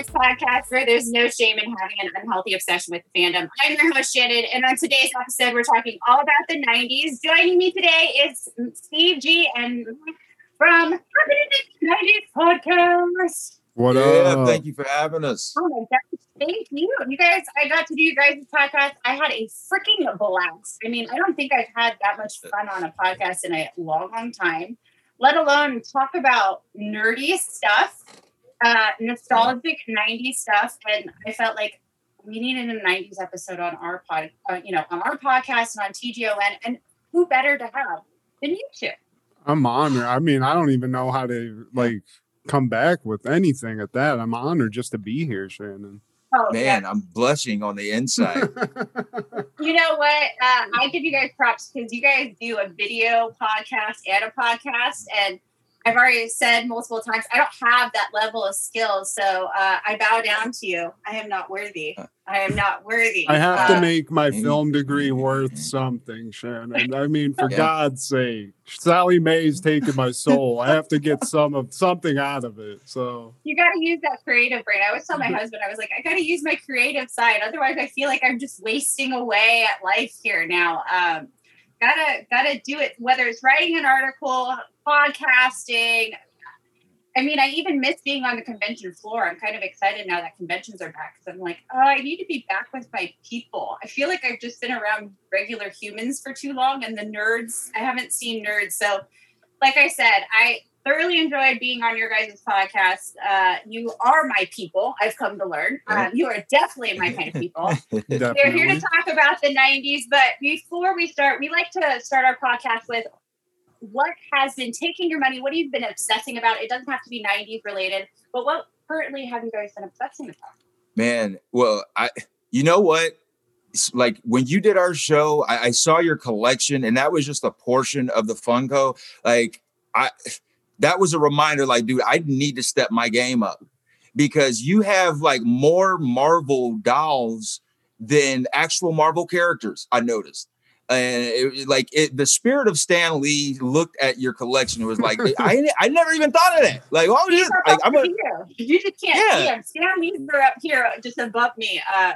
Nerds podcast where there's no shame in having an unhealthy obsession with fandom. I'm your host, Shannon, and on today's episode, we're talking all about the 90s. Joining me today is Steve G and from 90s Podcast. What yeah, up? thank you for having us. Oh my gosh, thank you. You guys, I got to do you guys' podcast. I had a freaking blast. I mean, I don't think I've had that much fun on a podcast in a long, long time, let alone talk about nerdy stuff, uh, nostalgic 90s stuff. And I felt like we needed a 90s episode on our pod, uh, you know, on our podcast and on TGON. And who better to have than you two? I'm honored. I mean, I don't even know how to like come back with anything at that. I'm honored just to be here, Shannon. Oh, Man, I'm blushing on the inside. You know what? Uh, I give you guys props because you guys do a video podcast and a podcast, and I've already said multiple times I don't have that level of skill, so uh, I bow down to you. I am not worthy. I am not worthy. I have Uh, to make my film degree worth something, Shannon. I mean, for Yeah. God's sake, Sallie Mae's taking my soul. I have to get some of something out of it. So you got to use that creative brain. I always tell my husband, I was like, I got to use my creative side. Otherwise, I feel like I'm just wasting away at life here now. Um, gotta gotta do it. Whether it's writing an article, podcasting. I mean, I even miss being on the convention floor. I'm kind of excited now that conventions are back because I'm like, oh, I need to be back with my people. I feel like I've just been around regular humans for too long, and the nerds. I haven't seen nerds, so like I said, I thoroughly enjoyed being on your guys' podcast. Uh, you are my people. I've come to learn. Um, you are definitely my kind of people. We're here to talk about the 90s, but before we start, we like to start our podcast with what has been taking your money? What have you been obsessing about? It doesn't have to be 90s related, but what currently have you guys been obsessing about? Man, well, I you know what? It's like when you did our show, I, I saw your collection, and that was just a portion of the Funko. Like I that was a reminder, like, dude, I need to step my game up because you have like more Marvel dolls than actual Marvel characters. I noticed. And it, it- like it, the spirit of Stan Lee looked at your collection and was like, I, I never even thought of that. Like, oh, These yeah, are like I'm a, here. You just can't Yeah. see them. Stan Lee's are up here, just above me. Uh,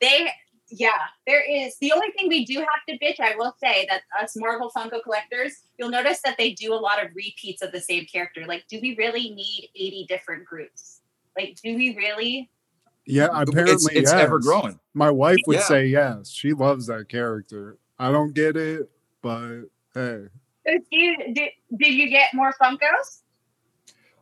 they, yeah, there is. The only thing we do have to bitch, I will say, that us Marvel Funko collectors, you'll notice that they do a lot of repeats of the same character. Like, do we really need 80 different Groots? Like, do we really? Yeah, apparently it's, it's yes. ever growing. My wife would Yeah. say yes. She loves that character. I don't get it, but hey. Do you, did, did you get more Funkos?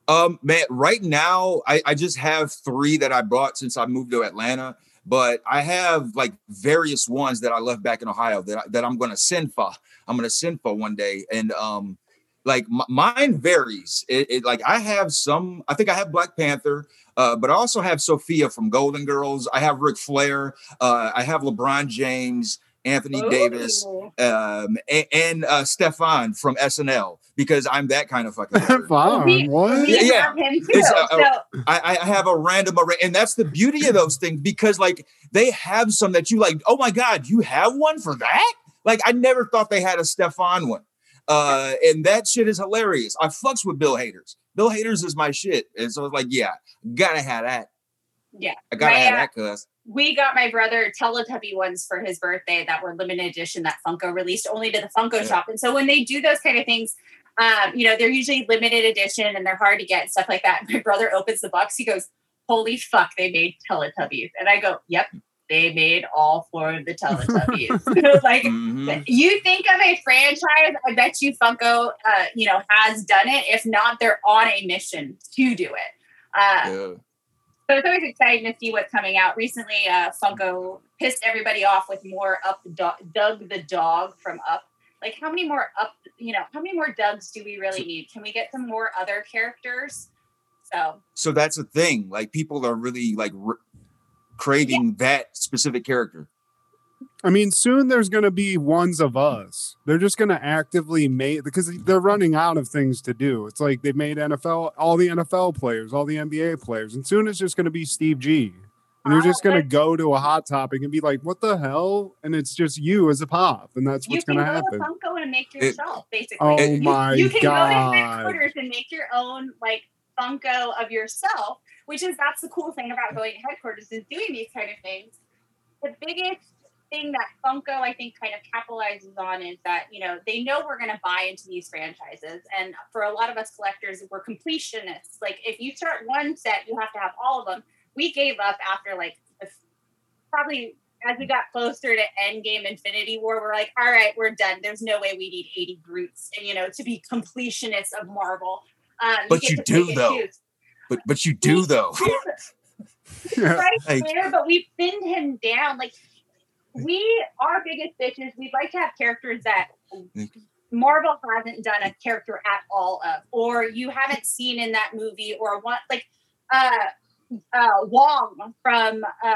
Um, man, right now I, I just have three that I bought since I moved to Atlanta, but I have like various ones that I left back in Ohio that I, that I'm gonna send for. I'm gonna send for one day, and um, like m- mine varies. It, it like I have some. I think I have Black Panther, uh, but I also have Sophia from Golden Girls. I have Ric Flair. Uh, I have LeBron James, Anthony Davis, um, and, and uh, Stefan from SNL because I'm that kind of fucking. nerd. Fine. we- what? We Yeah, him too. Uh, so, I, I have a random array, and that's the beauty of those things because, like, they have some that you like. Oh my god, you have one for that? Like, I never thought they had a Stefan one, uh, and that shit is hilarious. I fucks with Bill Hader's. Bill Hader's is my shit, and so it's like, yeah, gotta have that. Yeah. I gotta My, have uh, that, cuz. we got my brother Teletubby ones for his birthday that were limited edition that Funko released only to the Funko Yeah. shop. And so when they do those kind of things, um, you know, they're usually limited edition and they're hard to get and stuff like that. My brother opens the box, he goes, Holy fuck, they made Teletubbies. And I go, Yep, they made all four of the Teletubbies. like Mhm. you think of a franchise, I bet you Funko uh, you know, has done it. If not, they're on a mission to do it. Uh, Yeah. So it's always exciting to see what's coming out. Recently, uh, Funko pissed everybody off with more Up the dog, Dug the dog from Up. Like, how many more Up? You know, how many more Dugs do we really need? Can we get some more other characters? So So that's the thing. Like, people are really like r- craving that specific character. I mean, soon there's going to be ones of us. They're just going to actively make because they're running out of things to do. It's like they made NFL, all the NFL players, all the NBA players, and soon it's just going to be Steve G. And you're Ah, just going to go to a hot topic and be like, "What the hell?" And it's just you as a pop, and that's what's can going to go happen. to Funko and make It- yourself, basically. Oh you, my you can go to headquarters and make your own like Funko of yourself, which is that's the cool thing about going to headquarters is doing these kind of things. The biggest thing that Funko I think kind of capitalizes on is that you know they know we're going to buy into these franchises, and for a lot of us collectors, we're completionists. Like if you start one set, you have to have all of them. We gave up after like probably as we got closer to Endgame Infinity War, we're like, all right, we're done. There's no way we need 80 Groots, and you know, to be completionists of Marvel. Um, but you, you do though. But but you do though. right there, but we pinned him down. Like we our biggest bitches, we'd like to have characters that Marvel hasn't done a character at all of, or you haven't seen in that movie, or what like uh uh Wong from uh,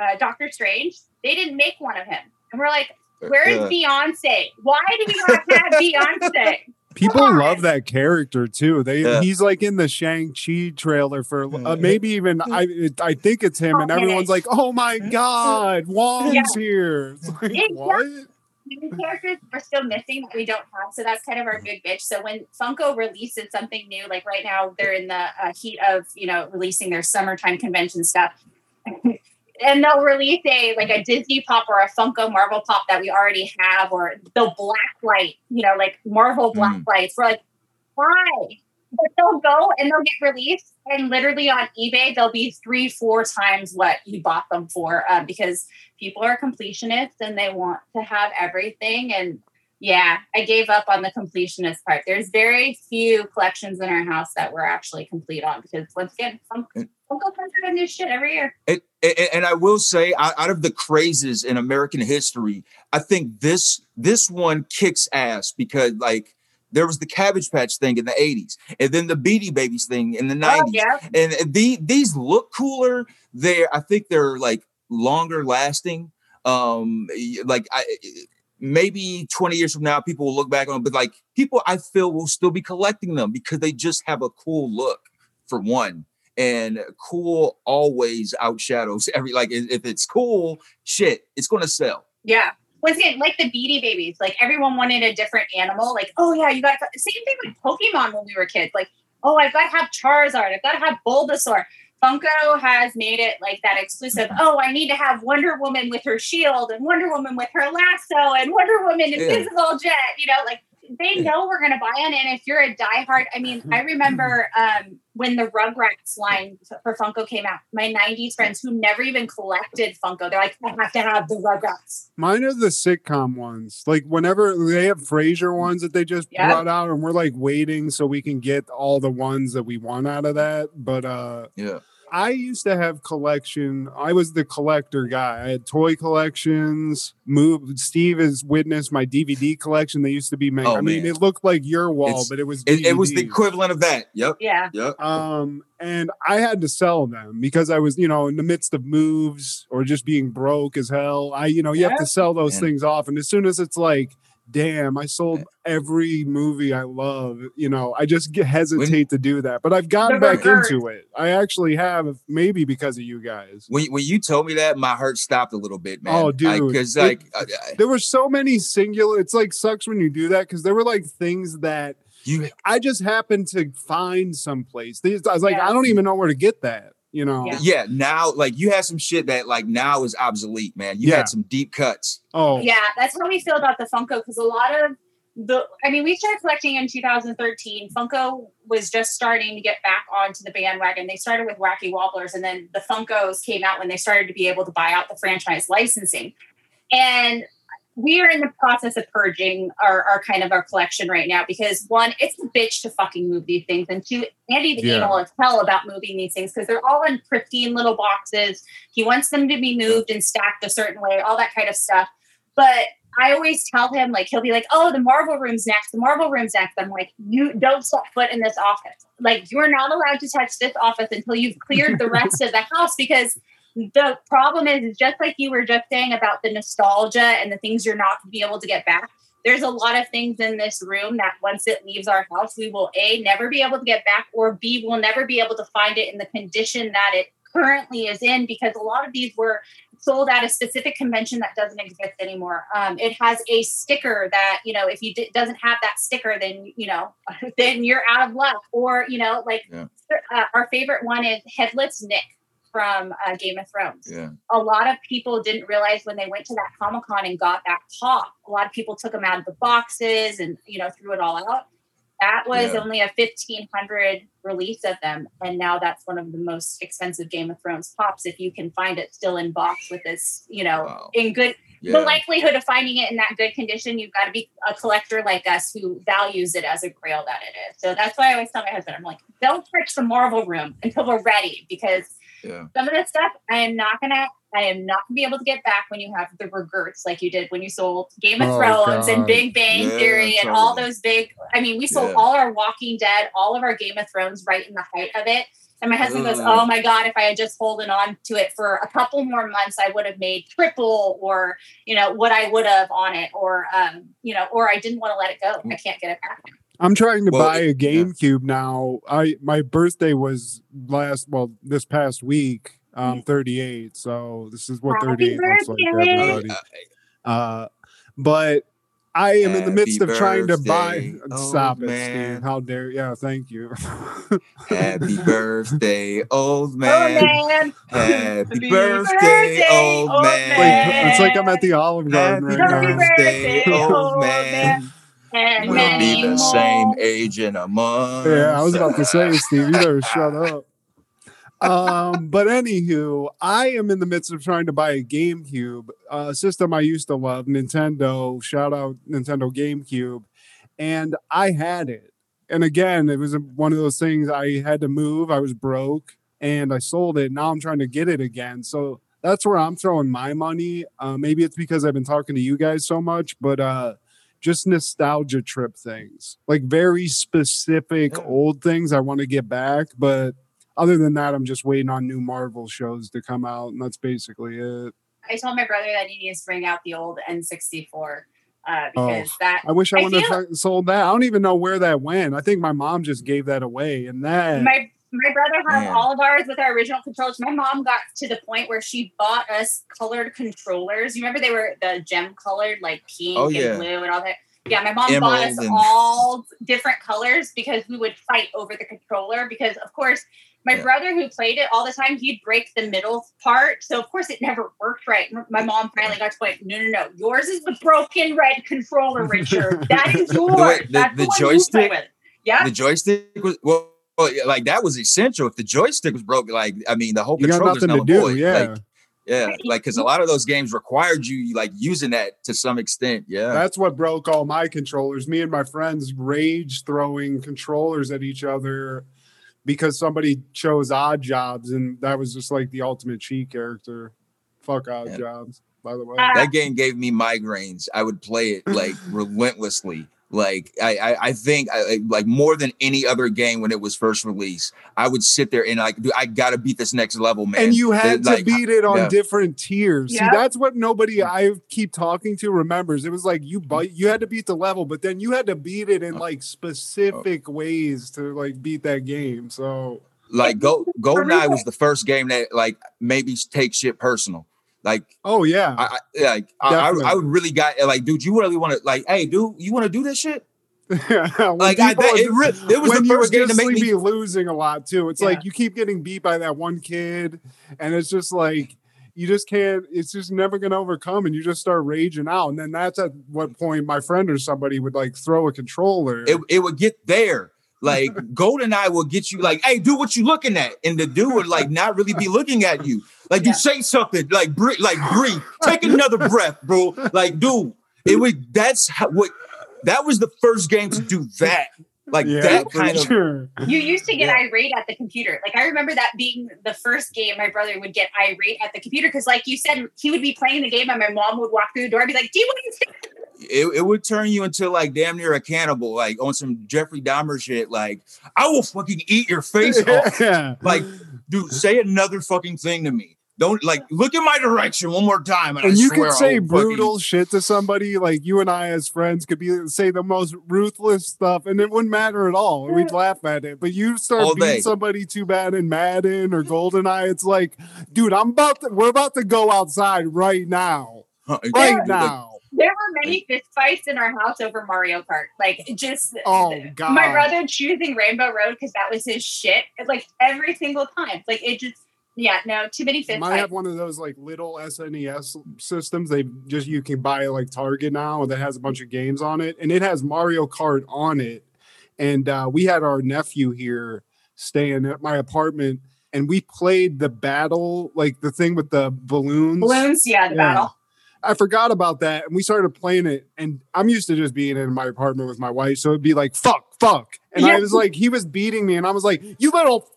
uh Doctor Strange, they didn't make one of him. And we're like, where is uh, Beyonce? Why do we not have Beyonce? People love that character too. They yeah. he's like in the Shang Chi trailer for uh, maybe even I I think it's him, and everyone's like, "Oh my god, Wong's yeah. here!" It's like, what? characters are still missing that we don't have, so that's kind of our big bitch. So when Funko releases something new, like right now, they're in the uh, heat of you know releasing their summertime convention stuff and they'll release a like a Disney pop or a Funko Marvel pop that we already have, or they'll black light, you know, like Marvel black mm. lights. We're like, why? But they'll go and they'll get released, and literally on eBay, they'll be three, four times what you bought them for uh, because people are completionists and they want to have everything. And yeah, I gave up on the completionist part. There's very few collections in our house that we're actually complete on because once again, Comes out new shit every year. It, and I will say, out of the crazes in American history, I think this this one kicks ass because like there was the Cabbage Patch thing in the 80s, and then the Beanie Babies thing in the 90s. Oh, yeah. And the, these look cooler. They're I think they're like longer lasting. Um, like I maybe 20 years from now, people will look back on, but like people I feel will still be collecting them because they just have a cool look for one and cool always outshadows every like if it's cool shit it's gonna sell. Yeah. Once again like the beanie babies like everyone wanted a different animal like oh yeah you got the same thing with pokemon when we were kids like oh i've got to have charizard i've got to have bulbasaur. Funko has made it like that exclusive oh i need to have wonder woman with her shield and wonder woman with her lasso and wonder woman invisible yeah. jet you know like they know we're going to buy in. And if you're a diehard, I mean, I remember um, when the Rugrats line for Funko came out, my 90s friends who never even collected Funko, they're like, I have to have the Rugrats. Mine are the sitcom ones. Like, whenever they have Frasier ones that they just yep. brought out, and we're like waiting so we can get all the ones that we want out of that. But, uh, yeah. I used to have collection. I was the collector guy. I had toy collections. Move. Steve has witnessed my DVD collection. They used to be. Made, oh, I mean, it looked like your wall, it's, but it was. It, it, was the equivalent of that. Yep. Yeah. Yep. Um, and I had to sell them because I was, you know, in the midst of moves or just being broke as hell. I, you know, you yeah. have to sell those Man. things off, and as soon as it's like damn, I sold eh. every movie I love. You know, I just hesitate when, to do that, but I've gotten back into it. I actually have, maybe because of you guys. When, when you told me that, my heart stopped a little bit, man. Oh, dude, because like, I, I, there were so many singular. It's like sucks when you do that because there were like things that you. I just happened to find someplace. These I was like, yeah. I don't even know where to get that you know. Yeah. yeah. now like you had some shit that like now is obsolete, man. You yeah. had some deep cuts. Oh, yeah, that's how we feel about the Funko because a lot of the, I mean, we started collecting in 2013. Funko was just starting to get back onto the bandwagon. They started with Wacky Wobblers, and then the Funkos came out when they started to be able to buy out the franchise licensing. And we are in the process of purging our, our kind of our collection right now because one, it's a bitch to fucking move these things, and two, Andy the yeah. anal is hell about moving these things because they're all in pristine little boxes. He wants them to be moved and stacked a certain way, all that kind of stuff. But I always tell him, like, he'll be like, "Oh, the Marvel room's next. The Marvel room's next." I'm like, "You don't set foot in this office. Like, you are not allowed to touch this office until you've cleared the rest of the house because." The problem is, is just like you were just saying about the nostalgia and the things you're not going to be able to get back. There's a lot of things in this room that once it leaves our house, we will A, never be able to get back, or B, we'll never be able to find it in the condition that it currently is in because a lot of these were sold at a specific convention that doesn't exist anymore. Um, it has a sticker that you know, if you d- doesn't have that sticker, then you know, then you're out of luck. Or you know, like Yeah. uh, our favorite one is Headless Nick from uh, Game of Thrones. Yeah. A lot of people didn't realize when they went to that Comic Con and got that pop. A lot of people took them out of the boxes and you know threw it all out. That was Yeah. only a fifteen hundred release of them, and now that's one of the most expensive Game of Thrones pops. If you can find it still in box with this, you know, Wow. in good Yeah. the likelihood of finding it in that good condition, you've got to be a collector like us who values it as a grail that it is. So that's why I always tell my husband, I'm like, don't touch the Marvel room until we're ready because yeah. some of this stuff I am not gonna I am not gonna be able to get back when you have the regrets like you did when you sold Game of Oh, Thrones and Big Bang Yeah, Theory and all those big I mean we sold Yeah. all our Walking Dead, all of our Game of Thrones right in the height of it. And my husband goes, Oh my God, if I had just holding on to it for a couple more months, I would have made triple or, you know, what I would have on it, or, um, you know, or I didn't want to let it go. I can't get it back. I'm trying to Well, buy a it- yeah. GameCube now. I my birthday was last well this past week. Um, 38. So this is what Happy 38 looks like, birthday. everybody. Uh, but I am in the midst Happy of trying to buy. birthday, Stop old it. Steve. How dare? Yeah, thank you. Happy birthday, old Oh man. man. Happy Happy birthday, birthday, old old man. man. it's like I'm at the Olive Garden Happy right Happy now. birthday, birthday, old old man. And We'll be the more. same age in a month. Yeah, I was about to say, Steve, you better shut up. Um, but anywho, I am in the midst of trying to buy a GameCube, a system I used to love, Nintendo. Shout out Nintendo GameCube, and I had it. And again, it was one of those things I had to move. I was broke, and I sold it. Now I'm trying to get it again. So that's where I'm throwing my money. Uh, maybe it's because I've been talking to you guys so much, but uh, just nostalgia trip things, like very specific Yeah. old things I want to get back. But other than that, I'm just waiting on new Marvel shows to come out, and that's basically it. I told my brother that he needs to bring out the old N64 uh, Oh. because that I wish I I would have sold that. I don't even know where that went. I think my mom just gave that away, and that my my brother had Man. all of ours with our original controllers. My mom got to the point where she bought us colored controllers. You remember they were the gem colored, like pink Oh, yeah. and blue and all that. Yeah, my mom bought us and- all different colors because we would fight over the controller. Because of course, my Yeah. brother who played it all the time, he'd break the middle part, so of course it never worked right. My mom finally got to point. No, no, no, yours is the broken red controller, Richard. That is yours. the- the the, one joystick? You play with. Yeah. The joystick was well, well, like that was essential. If the joystick was broken, like I mean, the whole you got controller's nothing to do. void. Yeah, Like, yeah, like because a lot of those games required you like using that to some extent. Yeah, that's what broke all my controllers. Me and my friends rage throwing controllers at each other because somebody chose odd jobs, and that was just like the ultimate cheat character. Fuck odd Yeah. jobs, by the way. Uh, that game gave me migraines. I would play it like relentlessly. Like I, I, I think I, I- like more than any other game when it was first released, I would sit there and like, dude, I gotta beat this next level, man. and you had It, to like, beat it on yeah. different tiers. See, Yeah. that's what nobody mm. I keep talking to remembers. It was like you mm. but you had to beat the level, but then you had to beat it in uh, like oh. specific ways to like beat that game. So like Go GoldenEye was the first game that like maybe take shit personal. Like oh yeah. I, I like I, I. I really got like, dude, you really want to like, hey, dude, you want to do this shit? Like I, that, it, re- it was when the you first would game to make me losing a lot too. It's Yeah. like you keep getting beat by that one kid, and it's just like you just can't. It's just never gonna overcome, and you just start raging out. And then that's at what point my friend or somebody would like throw a controller. it, it would get there. Like GoldenEye will get you like, hey, do what you looking at, and the dude would like not really be looking at you. Like, Yeah. dude, say something. Like, breathe. Like, breathe. Take another breath, bro. Like, dude, it would. That's how, what. That was the first game to do that. Like yeah, that for kind of. sure. You used to get Yeah. irate at the computer. Like I remember that being the first game my brother would get irate at the computer because, like you said, he would be playing the game and my mom would walk through the door and be like, "Do you want to?" Sit?" It, it would turn you into like damn near a cannibal, like on some Jeffrey Dahmer shit. Like, I will fucking eat your face off. yeah. Like, dude, say another fucking thing to me. Don't like look in my direction one more time, and, and I you swear could say I'll fucking- brutal shit to somebody like you and I as friends could be say the most ruthless stuff and it wouldn't matter at all we'd laugh at it but you start All beating day. somebody too bad in Madden or GoldenEye it's like dude I'm about to we're about to go outside right now right like, now There were many fist fights in our house over Mario Kart. Like just oh god my brother choosing Rainbow Road because that was his shit. Like every single time. Like it just yeah, no, too many fist might fights. have one of those like little SNES systems. They just you can buy like Target now that has a bunch of games on it, and it has Mario Kart on it. And uh, we had our nephew here staying at my apartment, and we played the battle, like the thing with the balloons. Balloons, yeah, the Yeah. battle. I forgot about that, and we started playing it. And I'm used to just being in my apartment with my wife, so it'd be like fuck, fuck, and I was like, he was beating me, and I was like, you little.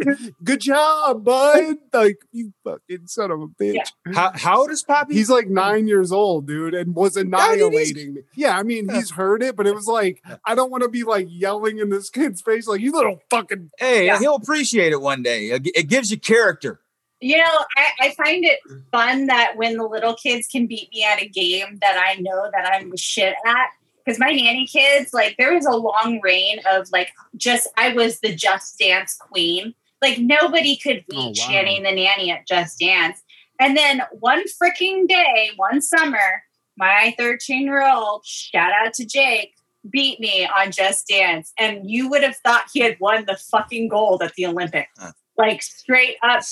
Good job, bud. Like you fucking son of a bitch. Yeah. How how old is Poppy? He's like nine years old, dude, and was annihilating me. Yeah, I mean, he's heard it, but it was like, I don't want to be like yelling in this kid's face, like, you little fucking. hey, Yeah. he'll appreciate it one day. It, it gives you character. You know, I, I find it fun that when the little kids can beat me at a game that I know that I'm the shit at. Because my nanny kids, like, there was a long reign of like just I was the Just Dance queen. Like nobody could oh, beat Oh, wow. Channing the nanny at Just Dance. And then one freaking day, one summer, my 13 year old, shout out to Jake, beat me on Just Dance. And you would have thought he had won the fucking gold at the Olympics. Huh. Like straight up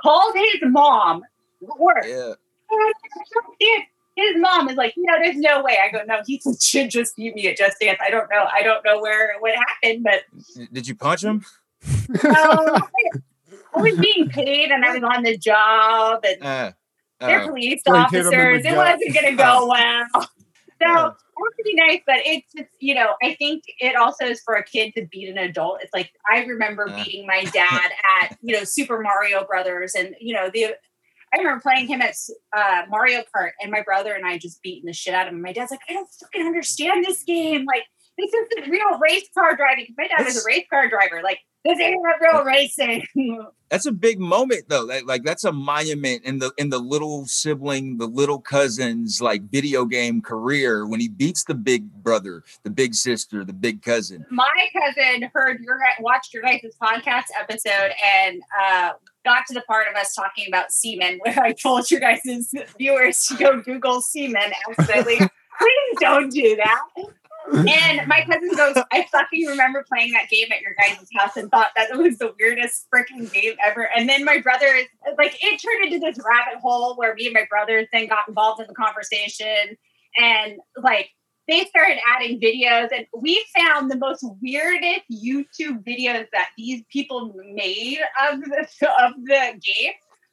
called his mom. Work. Yeah. His mom is like, you know, there's no way. I go, no, he should just beat me at Just Dance. I don't know. I don't know where what happened, but Did you punch him? no, I was being paid and I was on the job and Uh, they're uh, police Like hit 'em in the officers. It wasn't going to go well. So Yeah. it was pretty nice, but it's just, you know, I think it also is for a kid to beat an adult. It's like I remember Uh. beating my dad at, you know, Super Mario Brothers and, you know, the I remember playing him at uh, Mario Kart and my brother and I just beating the shit out of him. My dad's like, I don't fucking understand this game. Like, this isn't real race car driving. My dad was a race car driver. Like, this ain't real racing. that's a big moment though. Like, like that's a monument in the in the little sibling, the little cousin's like video game career when he beats the big brother, the big sister, the big cousin. my cousin heard your watched your guys' podcast episode and uh, got to the part of us talking about Seaman where I told your guys' viewers to go Google Seaman accidentally. Please don't do that. And my cousin goes, I fucking remember playing that game at your guys' house and thought that it was the weirdest freaking game ever. And then my brother, like, it turned into this rabbit hole where me and my brothers then got involved in the conversation. And like, they started adding videos and we found the most weirdest YouTube videos that these people made of the of the game.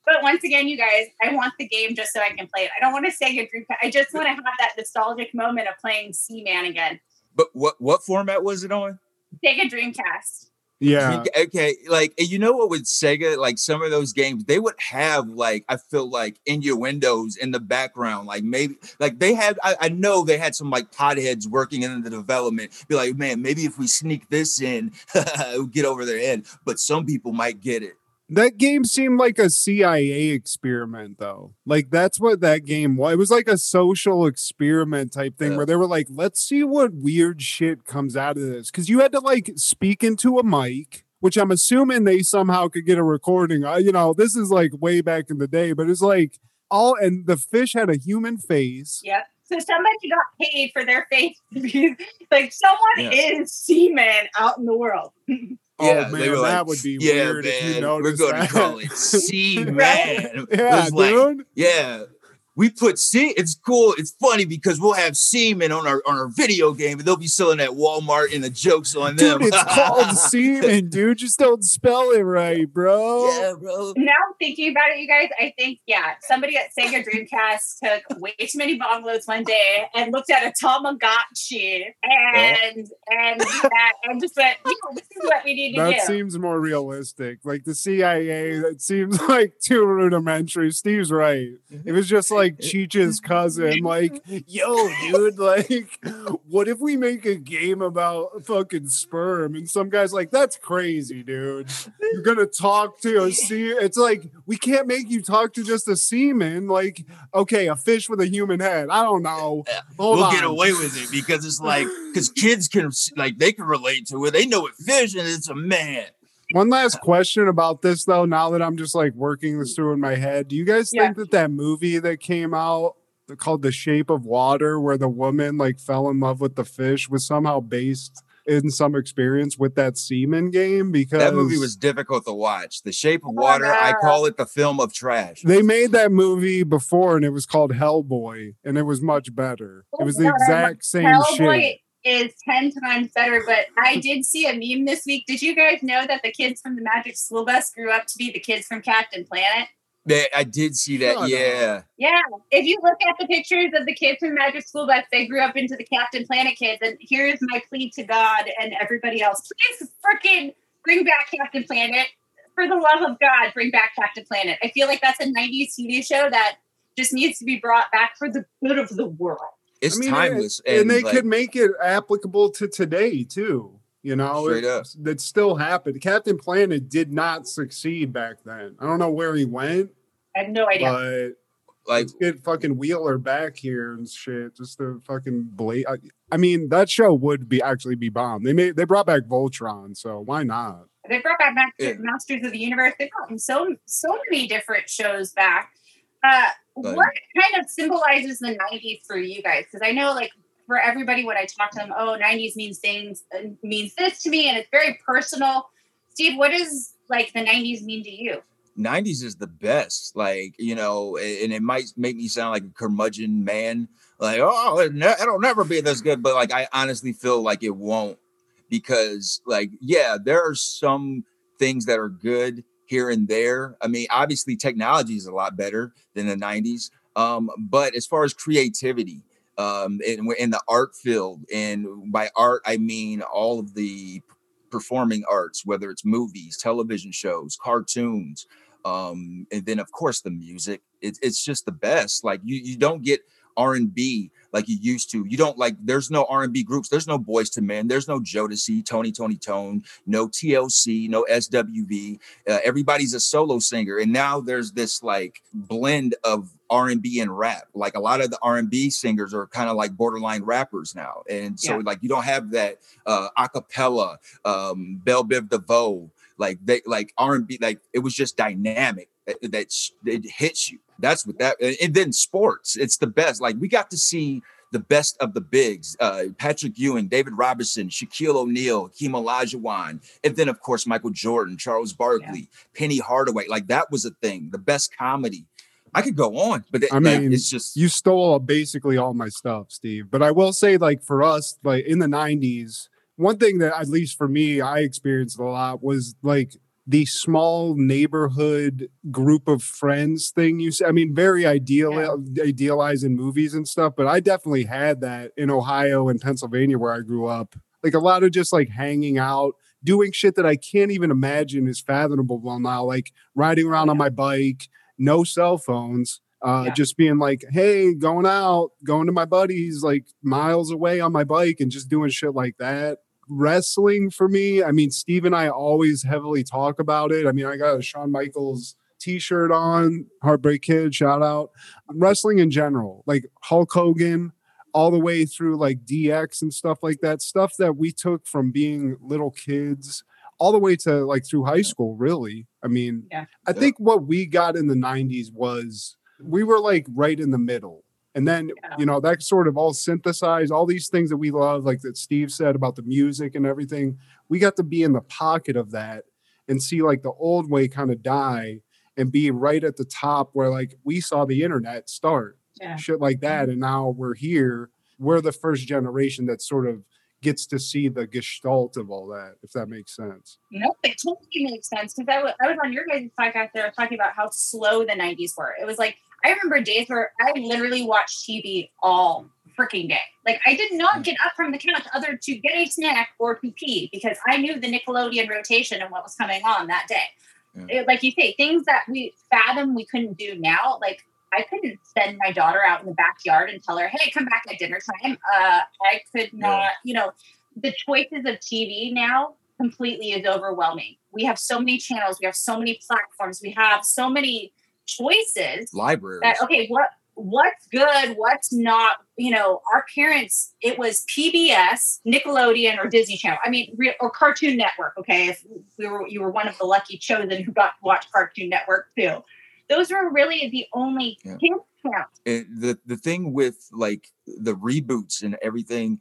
But once again, you guys, I want the game just so I can play it. I don't want to Sega Dreamcast. I just want to have that nostalgic moment of playing Seaman again. But what what format was it on? Sega Dreamcast. Yeah. Okay, like you know what with Sega, like some of those games, they would have like I feel like innuendos in the background, like maybe like they had. I, I know they had some like potheads working in the development. Be like, man, maybe if we sneak this in, it'll get over their head. But some people might get it. That game seemed like a CIA experiment, though. Like that's what that game was. It was like a social experiment type thing Yeah. where they were like, "Let's see what weird shit comes out of this." Because you had to like speak into a mic, which I'm assuming they somehow could get a recording. I, you know, this is like way back in the day, but it's like all and the fish had a human face. Yep. So somebody got paid for their face to be like someone is seaman out in the world. Oh, yeah, oh they man, were like, that would be Yeah, weird if you man, noticed we're gonna that. call it C man. Yeah, like, dude. yeah. We put C. It's cool. It's funny because we'll have semen on our on our video game, and they'll be selling at Walmart, and the jokes on them. Dude, it's called semen, dude. Just don't spell it right, bro. Yeah, bro. Now thinking about it, you guys, I think yeah, somebody at Sega Dreamcast took way too many bongos one day and looked at a Tamagotchi and and that and just went, you know, this is what we need to That do. seems more realistic. Like the CIA, that seems like too rudimentary. Steve's right. It was just like like Cheech's cousin, like, yo, dude, like, what if we make a game about fucking sperm? And some guy's like, that's crazy, dude. You're gonna talk to a sea. It's like we can't make you talk to just a semen. Like, okay, a fish with a human head. I don't know. Hold we'll on. get away with it because it's like because kids can like they can relate to it. They know it fish and it's a man. One last question about this, though. Now that I'm just like working this through in my head, do you guys Yeah. think that that movie that came out called The Shape of Water, where the woman like fell in love with the fish, was somehow based in some experience with that Seaman game? Because That movie was difficult to watch. The Shape of Oh, Water. I call it the film of trash. They made that movie before, and it was called Hellboy, and it was much better. It was the Oh, exact same Hellboy shit. Is 10 times better, but I did see a meme this week. Did you guys know that the kids from the Magic School Bus grew up to be the kids from Captain Planet? They- I did see that. Shut up. yeah. Yeah. If you look at the pictures of the kids from Magic School Bus, they grew up into the Captain Planet kids. And here's my plea to God and everybody else. Please freaking bring back Captain Planet. For the love of God, bring back Captain Planet. I feel like that's a 90s TV show that just needs to be brought back for the good of the world. It's I mean, timeless. and, And, they like, could make it applicable to today too. You know, Straight up. That still happened. Captain Planet did not succeed back then. I don't know where he went, I have no idea. but like let's get fucking Wheeler back here and shit. Just to fucking blade. I, I mean, that show would be actually be bombed. They made they brought back Voltron, so why not? They brought back Master, Yeah. Masters of the Universe. They've gotten so so many different shows back. Uh, Right. what kind of symbolizes the '90s for you guys? Because I know, like, for everybody, when I talk to them, oh, '90s means things uh, means this to me, and it's very personal. Steve, what does like the '90s mean to you? 90s is the best. Like, you know, and it might make me sound like a curmudgeon man. Like, oh, it'll never be this good. But like, I honestly feel like it won't because, like, yeah, there are some things that are good here and there. I mean, obviously, technology is a lot better than the 90s. Um, but as far as creativity, um, in, in the art field, and by art, I mean all of the performing arts, whether it's movies, television shows, cartoons, um, and then of course the music. It, it's just the best. Like you, you don't get R and B like you used to. You don't like. There's no R and B groups. There's no Boyz II Men. There's no Jodeci, Tony, Toni Toné. No TLC. No SWV. Uh, everybody's a solo singer, and now there's this like blend of R and B and rap. Like a lot of the R and B singers are kind of like borderline rappers now, and so Yeah. like you don't have that uh, acapella, um, Bell Biv DeVoe, like they like R and B, like it was just dynamic. That, that sh- it hits you. That's what that. And and then sports, it's the best. Like we got to see the best of the bigs: uh, Patrick Ewing, David Robinson, Shaquille O'Neal, Hakeem Olajuwon, and then of course Michael Jordan, Charles Barkley, Penny Hardaway. Like that was a thing. The best comedy. I could go on, but it, I like, mean, it's just You stole basically all my stuff, Steve. But I will say, like for us, like in the '90s, one thing that at least for me, I experienced a lot was like the small neighborhood group of friends thing. You, s- I mean, very ideal, idealized in movies and stuff. But I definitely had that in Ohio and Pennsylvania where I grew up. Like a lot of just like hanging out, doing shit that I can't even imagine is fathomable well now. Like riding around on my bike, no cell phones uh Yeah. just being like hey going out going to my buddies like miles away on my bike and just doing shit like that wrestling for me. I mean steve and i always heavily talk about it. I mean i got a Shawn michaels t-shirt on heartbreak kid shout out. Wrestling in general like hulk hogan all the way through like dx and stuff like that. Stuff that we took from being little kids all the way to like through high school really. I mean Yeah. i think what we got in the 90s was we were like right in the middle and then Yeah. you know that sort of all synthesized all these things that we love like that steve said about the music and everything we got to be in the pocket of that and see like the old way kind of die and be right at the top where like we saw the internet start Yeah. shit like that mm-hmm. and now we're here we're the first generation that sort of gets to see the gestalt of all that if that makes sense No, it totally makes sense because I was on your guys' podcast there talking about how slow the 90s were. It was like, I remember days where I literally watched TV all freaking day. Like, I did not get up from the couch other to get a snack or to pee because I knew the Nickelodeon rotation and what was coming on that day. Yeah. It- like you say, things that we fathom we couldn't do now, like I couldn't send my daughter out in the backyard and tell her, "Hey, come back at dinner time." Uh, I could not, yeah. you know, the choices of TV now completely is overwhelming. We have so many channels, we have so many platforms, we have so many choices. Libraries. That okay, what what's good, what's not. You know, our parents, it was PBS, Nickelodeon, or Disney Channel. I mean, or Cartoon Network. Okay, if we were you were one of the lucky chosen who got to watch Cartoon Network too. Those were really the only yeah. kids the the thing with like the reboots and everything,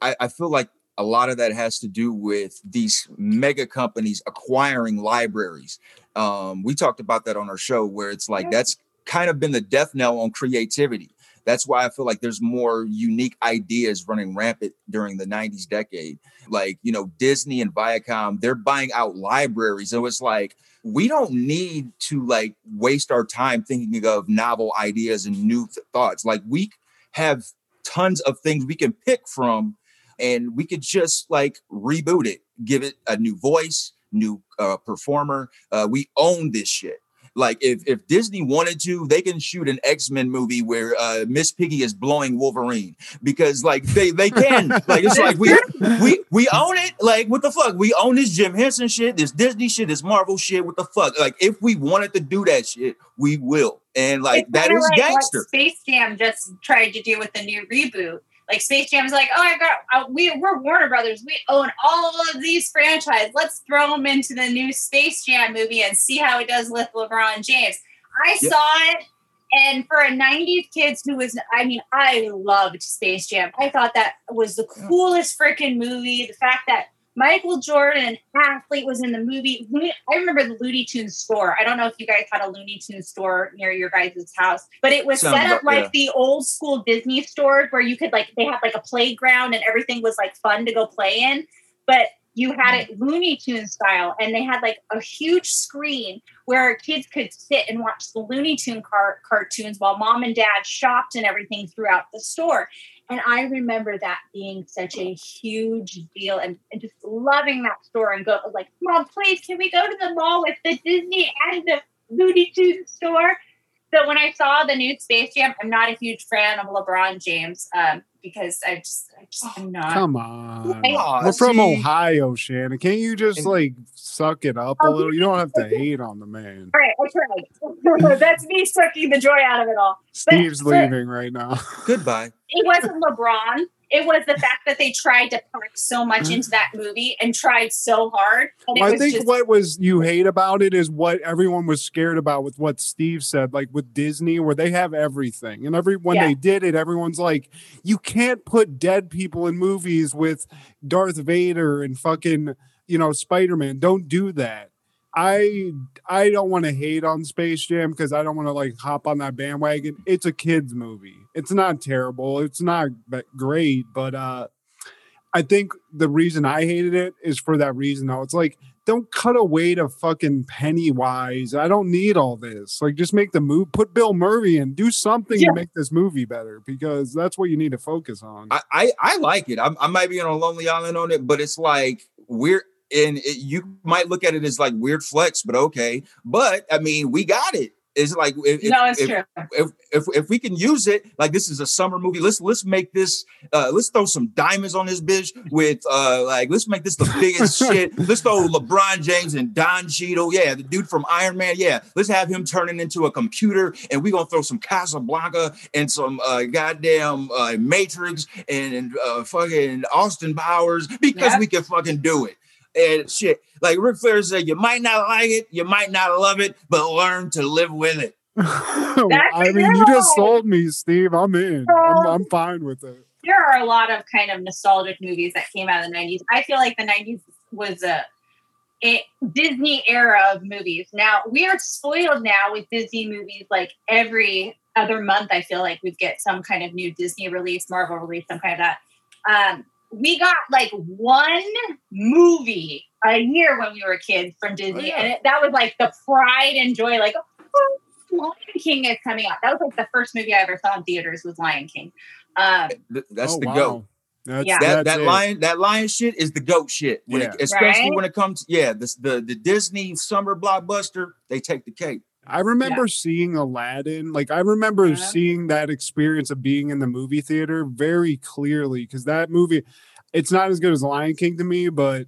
I, I feel like a lot of that has to do with these mega companies acquiring libraries. Um, we talked about that on our show, where it's like that's kind of been the death knell on creativity. That's why I feel like there's more unique ideas running rampant during the 90s decade. Like, you know, Disney and Viacom, they're buying out libraries. So it's like, we don't need to like waste our time thinking of novel ideas and new th- thoughts. Like, we have tons of things we can pick from and we could just like reboot it, give it a new voice, new uh, performer. Uh, we own this shit. Like if if Disney wanted to, they can shoot an X Men movie where uh, Miss Piggy is blowing Wolverine because like they they can like it's like we we we own it. Like what the fuck? We own this Jim Henson shit, this Disney shit, this Marvel shit. What the fuck? Like if we wanted to do that shit, we will. And like it's that is like gangster. Space Jam just tried to do with the new reboot like Space Jam is like, oh, I got uh, we we're Warner Brothers. We own all of these franchises. Let's throw them into the new Space Jam movie and see how it does with LeBron James. I yep. saw it, and for a '90s kids who was, I mean, I loved Space Jam. I thought that was the coolest freaking movie. The fact that Michael Jordan, athlete, was in the movie. I remember the Looney Tunes store. I don't know if you guys had a Looney Tunes store near your guys' house, but it was set up like yeah. the old school Disney store where you could like they had like a playground and everything was like fun to go play in. But you had it Looney Tunes style, and they had like a huge screen where kids could sit and watch the Looney Tune car- cartoons while mom and dad shopped and everything throughout the store. And I remember that being such a huge deal and, and just loving that store and go like, Mom, please, can we go to the mall with the Disney and the Looney Tunes store? So when I saw the new Space Jam, I'm not a huge fan of LeBron James um, because I just, I just am not. Come on, I, we're from Ohio, Shannon. Can't you just like suck it up a oh, little? You don't have to hate on the man. All right, I tried. That's me sucking the joy out of it all. Steve's but, leaving right now. Goodbye. It wasn't LeBron it was the fact that they tried to pack so much mm. into that movie and tried so hard. I think just- what was you hate about it is what everyone was scared about with what Steve said, like with Disney, where they have everything, and every when yeah. they did it, everyone's like, you can't put dead people in movies with Darth Vader and fucking you know Spider Man. Don't do that. I I don't want to hate on Space Jam because I don't want to like hop on that bandwagon. It's a kids movie. It's not terrible. It's not great, but uh I think the reason I hated it is for that reason though. It's like don't cut away to fucking Pennywise. I don't need all this. Like just make the move put Bill Murray in. Do something yeah. to make this movie better because that's what you need to focus on. I I, I like it. I, I might be on a lonely island on it, but it's like we're and it, you might look at it as like weird flex, but okay. But I mean, we got it. It's like if, no, it's if, true. If, if, if we can use it, like this is a summer movie. Let's let's make this. Uh, let's throw some diamonds on this bitch with uh, like let's make this the biggest shit. Let's throw LeBron James and Don Cheadle. Yeah, the dude from Iron Man. Yeah, let's have him turning into a computer, and we gonna throw some Casablanca and some uh, goddamn uh, Matrix and uh, fucking Austin Powers because yep. we can fucking do it and shit. Like Ric Flair said, you might not like it, you might not love it, but learn to live with it. I mean, you just sold me, Steve. I'm in. I'm, I'm fine with it. There are a lot of kind of nostalgic movies that came out of the 90s. I feel like the 90s was a, a Disney era of movies. Now, we are spoiled now with Disney movies like every other month. I feel like we get some kind of new Disney release, Marvel release, some kind of that. Um, we got like one movie a year when we were kids from Disney, oh, yeah. and it, that was like the pride and joy. Like, oh, Lion King is coming out. That was like the first movie I ever saw in theaters was Lion King. Um, That's oh, the wow. goat. That's, yeah, that, that lion that lion shit is the goat shit. When yeah. it, especially right? when it comes, to, yeah, this the the Disney summer blockbuster, they take the cake. I remember seeing Aladdin. Like I remember Yeah. seeing that experience of being in the movie theater very clearly because that movie, it's not as good as Lion King to me, but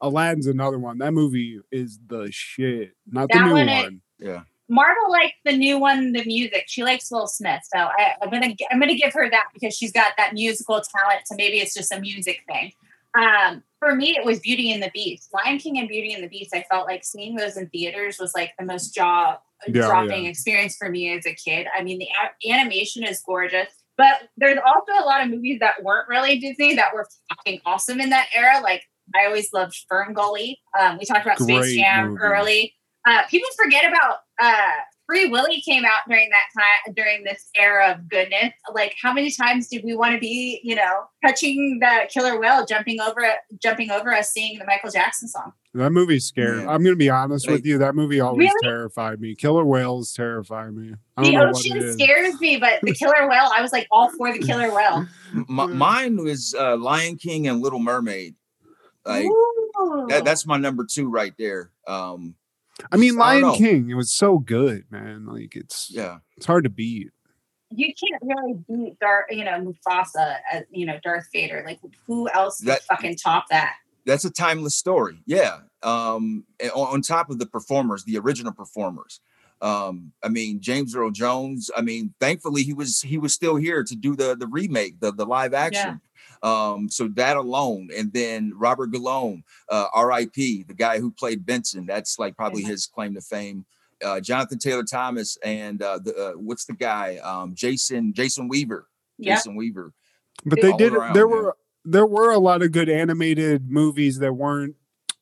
Aladdin's another one. That movie is the shit. Not the That new one, one. it- Yeah. Marvel likes the new one, the music. She likes Will Smith, so I, I'm gonna I'm gonna give her that because she's got that musical talent. So maybe it's just a music thing. Um, for me, it was Beauty and the Beast, Lion King and Beauty and the Beast. I felt like seeing those in theaters was like the most jaw dropping yeah. experience for me as a kid. I mean, the a- animation is gorgeous, but there's also a lot of movies that weren't really Disney that were fucking awesome in that era. Like I always loved Fern Gully. Um, we talked about Space Jam movie. early. Uh, people forget about uh, Free Willy came out during that time during this era of goodness. Like how many times did we want to be, you know, touching the killer whale, jumping over jumping over us, singing the Michael Jackson song? That movie's scary. Man. I'm gonna be honest with you. That movie always Really? terrified me. Killer whales terrify me. I don't The know ocean it is. scares me, but the killer whale, I was like all for the killer whale. M- mine was uh, Lion King and Little Mermaid. Like that, that's my number two right there. Um, I mean, Lion know. King. It was so good, man. Like it's yeah. it's hard to beat. you can't really beat Darth, you know, Mufasa, as, you know, Darth Vader. Like, who else could That- fucking top that? that's a timeless story. Yeah. Um, on, on top of the performers, the original performers. Um, I mean, James Earl Jones. I mean, thankfully he was he was still here to do the the remake, the the live action. Um, so that alone, and then Robert Guillaume, uh, R.I.P. The guy who played Benson. That's like probably Mhm. his claim to fame. Uh, Jonathan Taylor Thomas and uh, the uh, what's the guy? Um, Jason Jason Weaver. Yeah. Jason Weaver. But All they did. around, there man. were there were a lot of good animated movies that weren't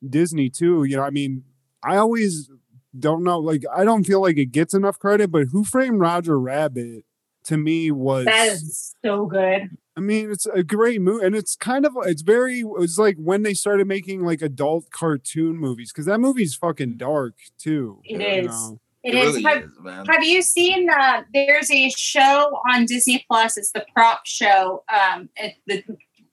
Disney too. You know, I mean, I always don't know. Like, I don't feel like it gets enough credit. But Who Framed Roger Rabbit to me was. That is so good. I mean, it's a great movie, and it's kind of it's very. It's like when they started making like adult cartoon movies because that movie's fucking dark too. It you is. know? It is. really Have, is, have you seen? Uh, there's a show on Disney Plus. It's the Prop Show. Um, it, the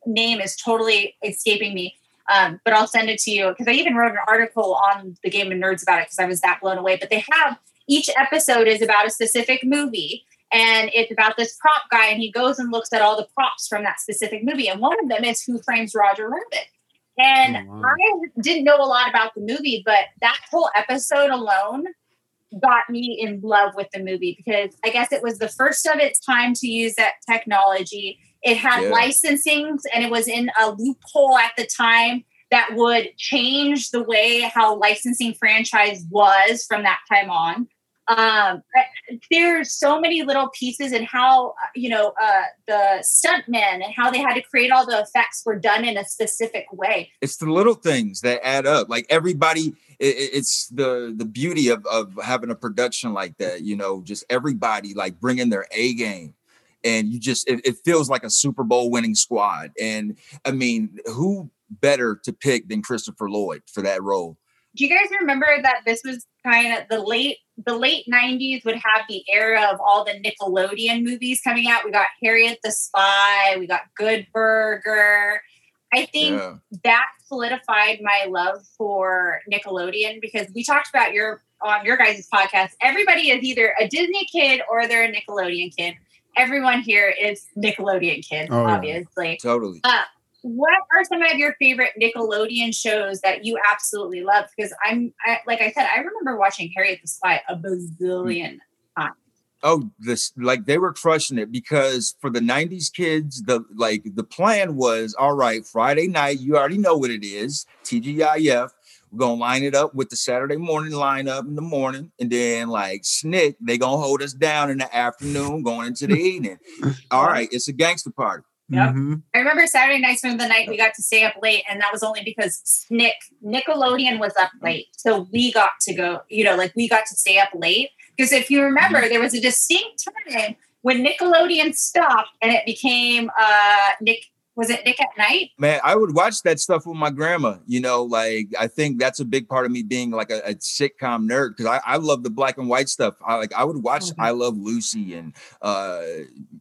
name is totally escaping me. Um, but I'll send it to you because I even wrote an article on the Game of Nerds about it because I was that blown away. But they have each episode is about a specific movie, and it's about this prop guy, and he goes and looks at all the props from that specific movie, and one of them is Who Frames Roger Rabbit. And Oh, wow. I didn't know a lot about the movie, but that whole episode alone got me in love with the movie because I guess it was the first of its time to use that technology. It had Yeah. licensings and it was in a loophole at the time that would change the way how licensing franchise was from that time on. Um, there's so many little pieces and how uh, you know uh, the stuntmen and how they had to create all the effects were done in a specific way. it's the little things that add up. Like everybody i- i- it's the the beauty of of having a production like that you know just everybody like bringing their a game. And you just it, it feels like a super bowl winning squad. And i mean who better to pick than christopher lloyd for that role? Do you guys remember that this was kind of the late the late 90s would have the era of all the Nickelodeon movies coming out. We got Harriet the Spy, we got Good Burger. I think yeah that solidified my love for Nickelodeon because we talked about your on your guys' podcast. Everybody is either a Disney kid or they're a Nickelodeon kid. Everyone here is Nickelodeon kid, Oh, obviously. totally uh, What are some of your favorite Nickelodeon shows that you absolutely love? Because I'm, I, like I said, I remember watching Harriet the Spy a bazillion. Times. Oh this like they were crushing it because for the 90s kids the like the plan was all right friday night you already know what it is tgif we're gonna line it up with the saturday morning lineup in the morning and then like snick they gonna hold us down in the afternoon going into the evening all right it's a gangster party Yep. Mhm. I remember Saturday nights from the night we got to stay up late, and that was only because Nick Nickelodeon was up late, so we got to go. You know, like we got to stay up late because if you remember, there was a distinct time when Nickelodeon stopped and it became uh Nick. Was it Nick at Night? man i would watch that stuff with my grandma you know like i think that's a big part of me being like a, a sitcom nerd because I, I love the black and white stuff i like i would watch Mhm. i love lucy and uh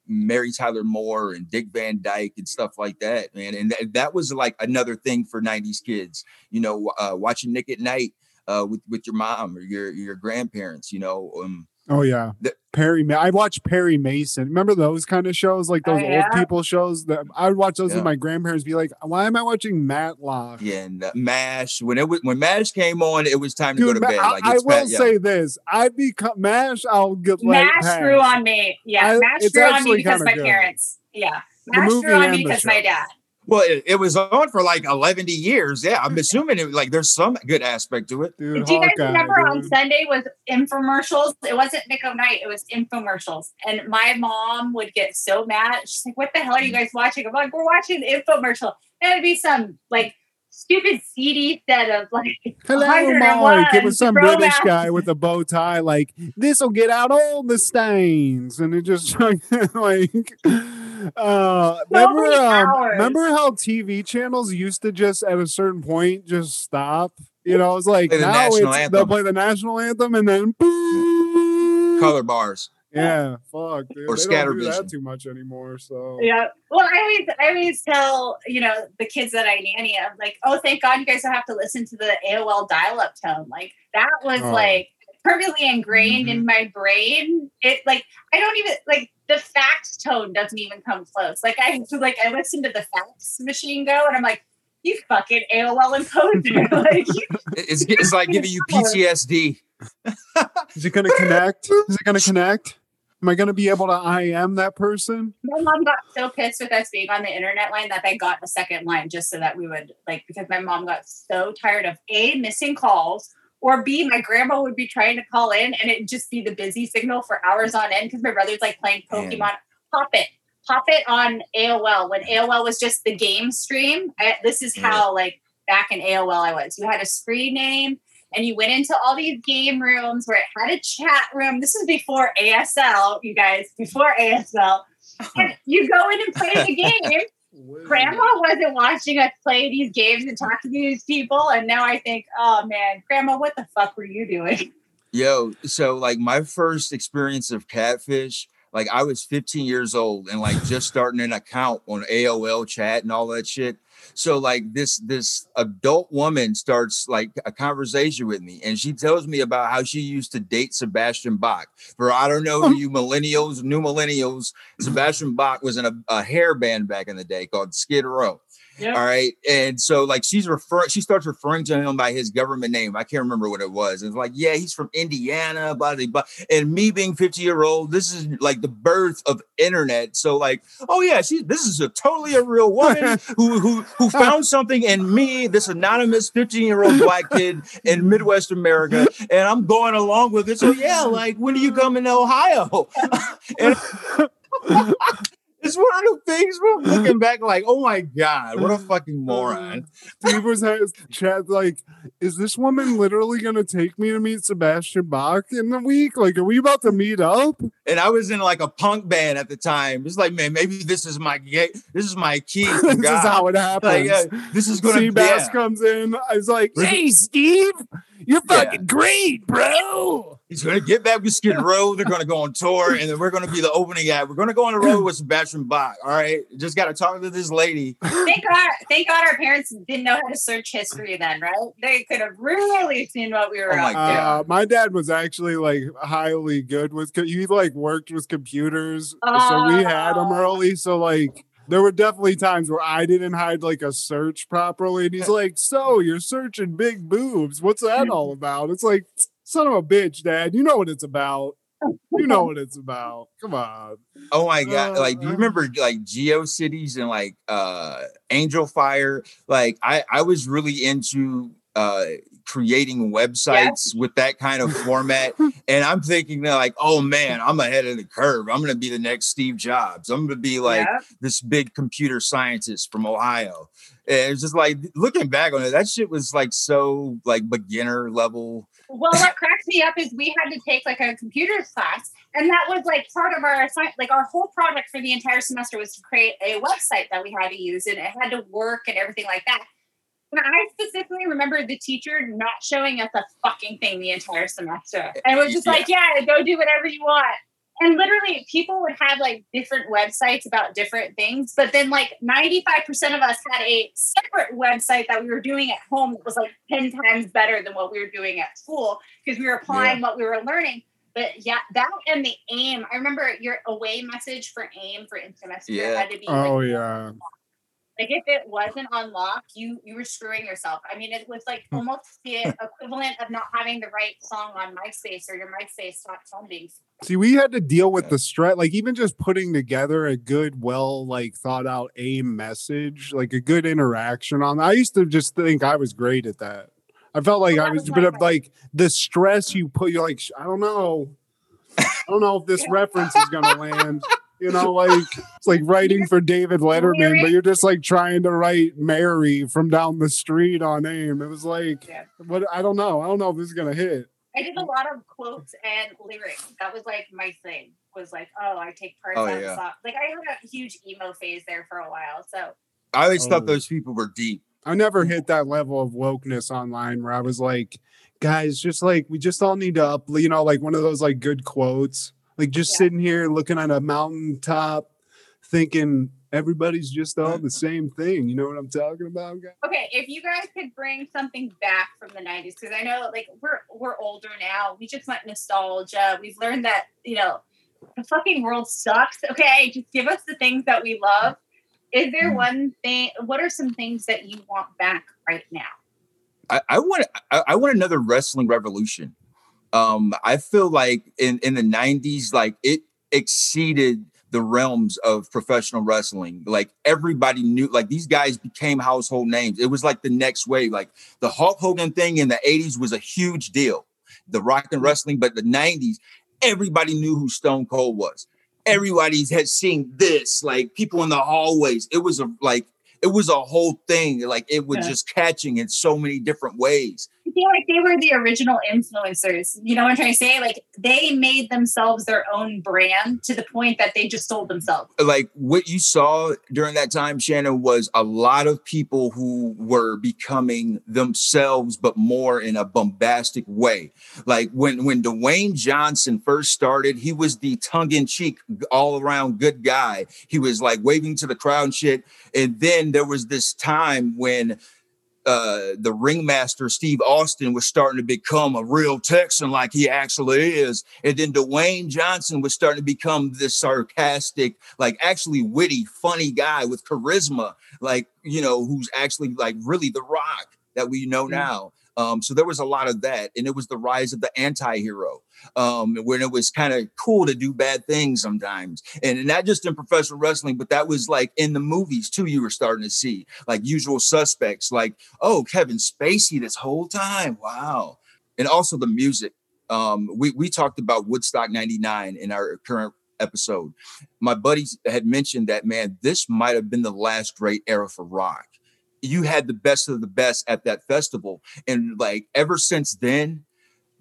mary tyler moore and dick van dyke and stuff like that man and th- that was like another thing for 90s kids you know uh watching nick at night uh, with with your mom or your your grandparents. You know, um, Oh yeah, The- Perry. Ma- I watched Perry Mason. Remember those kind of shows, like Oh, those yeah? old people shows. That I would watch those Yeah. with my grandparents. Be like, why am I watching Matlock? yeah, and uh, Mash. When it was, when Mash came on, it was time to go to Ma- bed. I, Like I it's will Pat- yeah. say this: I become Mash. I'll get let Mash pass. grew on me. Yeah, I- Mash it's grew on me because my good. parents. Yeah, Mash movie grew on me because my dad. Well, it, it was on for like 11 years. Yeah, I'm assuming it like there's some good aspect to it. Dude, Do you guys Hawkeye, remember on. Sunday was infomercials? It wasn't Nick Night, it was infomercials. And my mom would get so mad. She's like, What the hell are you mm. guys watching? I'm like, We're watching the infomercial. And it'd be some like stupid CD set of like Hello, 101 Mike. It was some throwback. British guy with a bow tie, like this will get out all the stains, and it just like, uh, remember, many um, remember how TV channels used to just at a certain point just stop. You know, it's like Play the now national it's they'll play the national anthem and then boom. Color bars. Yeah, fuck, dude. Or they don't do Scattervision. that too much anymore. So Yeah. Well, I always, I always tell you know the kids that I nanny, I'm like, oh, thank God you guys don't have to listen to the AOL dial-up tone. Like that was Oh. like permanently ingrained Mm-hmm. in my brain. It like I don't even like the fax tone doesn't even come close. Like I like I listen to the fax machine go, and I'm like, you fucking AOL encoder. like It's, it's like giving you PTSD. is it gonna connect? Is it gonna connect? Am I gonna be able to IM that person? my mom got so pissed with us being on the internet line that they got a second line just so that we would like because my mom got so tired of a missing calls or b my grandma would be trying to call in and it'd just be the busy signal for hours on end because my brother's like playing Man. pokemon. Pop it. Pop it on aol when aol was just the game stream I, this is how like back in aol i was. You had a screen name and you went into all these game rooms where it had a chat room. This was before asl you guys before asl and you go in and play the game. Grandma wasn't watching us play these games and talk to these people, and now I think, oh man, Grandma, what the fuck were you doing? Yo, so like my first experience of catfish, like I was 15 years old and like just starting an account on AOL chat and all that shit. So like this this adult woman starts like a conversation with me and she tells me about how she used to date Sebastian Bach. For I don't know you millennials, new millennials, Sebastian Bach was in a, a hair band back in the day called Skid Row. All right. And so like she's referring, she starts referring to him by his government name. I can't remember what it was. It's like, yeah, he's from Indiana, blah, blah, blah. And me being 50 year old, this is like the birth of internet. So like, oh yeah, she this is a totally a real woman who who who found something in me, this anonymous 15 year old black kid in Midwest America, and I'm going along with it. So yeah, like when do you come in Ohio? and it's one of the things we're looking back like, oh my god, what a fucking moron. Steve was has chat like, is this woman literally gonna take me to meet Sebastian Bach in the week? Like, are we about to meet up? And I was in like a punk band at the time. It's like, man, maybe this is my gate, this is my key. this is how it happens. Like, uh, this is gonna be Seabass yeah. comes in. I was like, "Hey, Steve, you're Yeah. fucking great, bro." He's gonna get back with Skid Row. They're gonna go on tour, and then we're gonna be the opening act. We're gonna go on the road with Sebastian Bach. All right, just gotta talk to this lady. thank God, thank God, our parents didn't know how to search history then, right? They could have really seen what we were Oh my up God. Uh, my dad was actually like highly good with. co- He like worked with computers, so we had him Oh. early. So like. There were definitely times where I didn't hide like a search properly, and he's like, "So you're searching big boobs? What's that all about?" It's like, "Son of a bitch, Dad, you know what it's about. You know what it's about. Come on." Oh my god! like, do you Uh, remember like GeoCities and like uh Angel Fire? Like, I I was really into uh creating websites with that kind of format, and I'm thinking that like, oh man, I'm ahead of the curve. I'm gonna be the next Steve Jobs. I'm gonna be like Yeah. this big computer scientist from Ohio. And it's just like looking back on it, that shit was like so like beginner level. Well, what cracks me up is we had to take like a computer class, and that was like part of our assign- like our whole project for the entire semester was to create a website that we had to use, and it had to work and everything like that. And I specifically remember the teacher not showing us a fucking thing the entire semester, and it was just Yeah. like, "Yeah, go do whatever you want." and literally people would have like different websites about different things but then like 95% of us had a separate website that we were doing at home that was like 10 times better than what we were doing at school because we were applying yeah. what we were learning but yeah that and the aim i remember your away message for aim for instant yeah. had to be oh like, yeah like if it wasn't unlocked, you you were screwing yourself. I mean, it was like hmm. almost the equivalent of not having the right song on MySpace or your MySpace stopped funding. See, we had to deal with the stress, like even just putting together a good, well, like thought out a message, like a good interaction on. I used to just think I was great at that. I felt like I was, but of like the stress you put, you're like, I don't know, I don't know if this reference is gonna land. You know, like it's like writing for David Letterman, but you're just like trying to write Mary from down the street on AIM. It was like, yeah. what? I don't know. I don't know if this is gonna hit. I did a lot of quotes and lyrics. That was like my thing. Was like, oh, I take parts oh, out yeah. of song. Like I had a huge emo phase there for a while. So I always oh. thought those people were deep. I never hit that level of wokeness online where I was like, guys, just like we just all need to up, you know, like one of those like good quotes like just yeah. sitting here looking at a mountaintop, thinking everybody's just all the same thing. You know what I'm talking about, guys? Okay, if you guys could bring something back from the '90s, because I know like we're we're older now. We just want nostalgia. We've learned that you know the fucking world sucks. Okay, just give us the things that we love. Is there mm. one thing? What are some things that you want back right now? I, I want I, I want another wrestling revolution um, I feel like in in the '90s, like it exceeded the realms of professional wrestling. Like everybody knew, like these guys became household names. It was like the next wave. Like the Hulk Hogan thing in the 80s was a huge deal, the rock and wrestling, but the 90s, everybody knew who Stone Cold was. Everybody had seen this, like people in the hallways. It was a like it was a whole thing. Like it was yeah. just catching in so many different ways feel like they were the original influencers. You know what I'm trying to say? Like they made themselves their own brand to the point that they just sold themselves. Like what you saw during that time, Shannon, was a lot of people who were becoming themselves, but more in a bombastic way. Like when when Dwayne Johnson first started, he was the tongue-in-cheek, all-around good guy. He was like waving to the crowd and shit. And then there was this time when uh, the ringmaster Steve Austin was starting to become a real Texan like he actually is, and then Dwayne Johnson was starting to become this sarcastic, like actually witty, funny guy with charisma, like you know, who's actually like really the Rock that we know mm-hmm. now. Um, so there was a lot of that, and it was the rise of the anti-hero, um, when it was kind of cool to do bad things sometimes, and not just in professional wrestling, but that was like in the movies too. You were starting to see like Usual Suspects, like oh Kevin Spacey this whole time, wow, and also the music. Um, we we talked about Woodstock '99 in our current episode. My buddies had mentioned that man, this might have been the last great era for rock you had the best of the best at that festival. And like ever since then,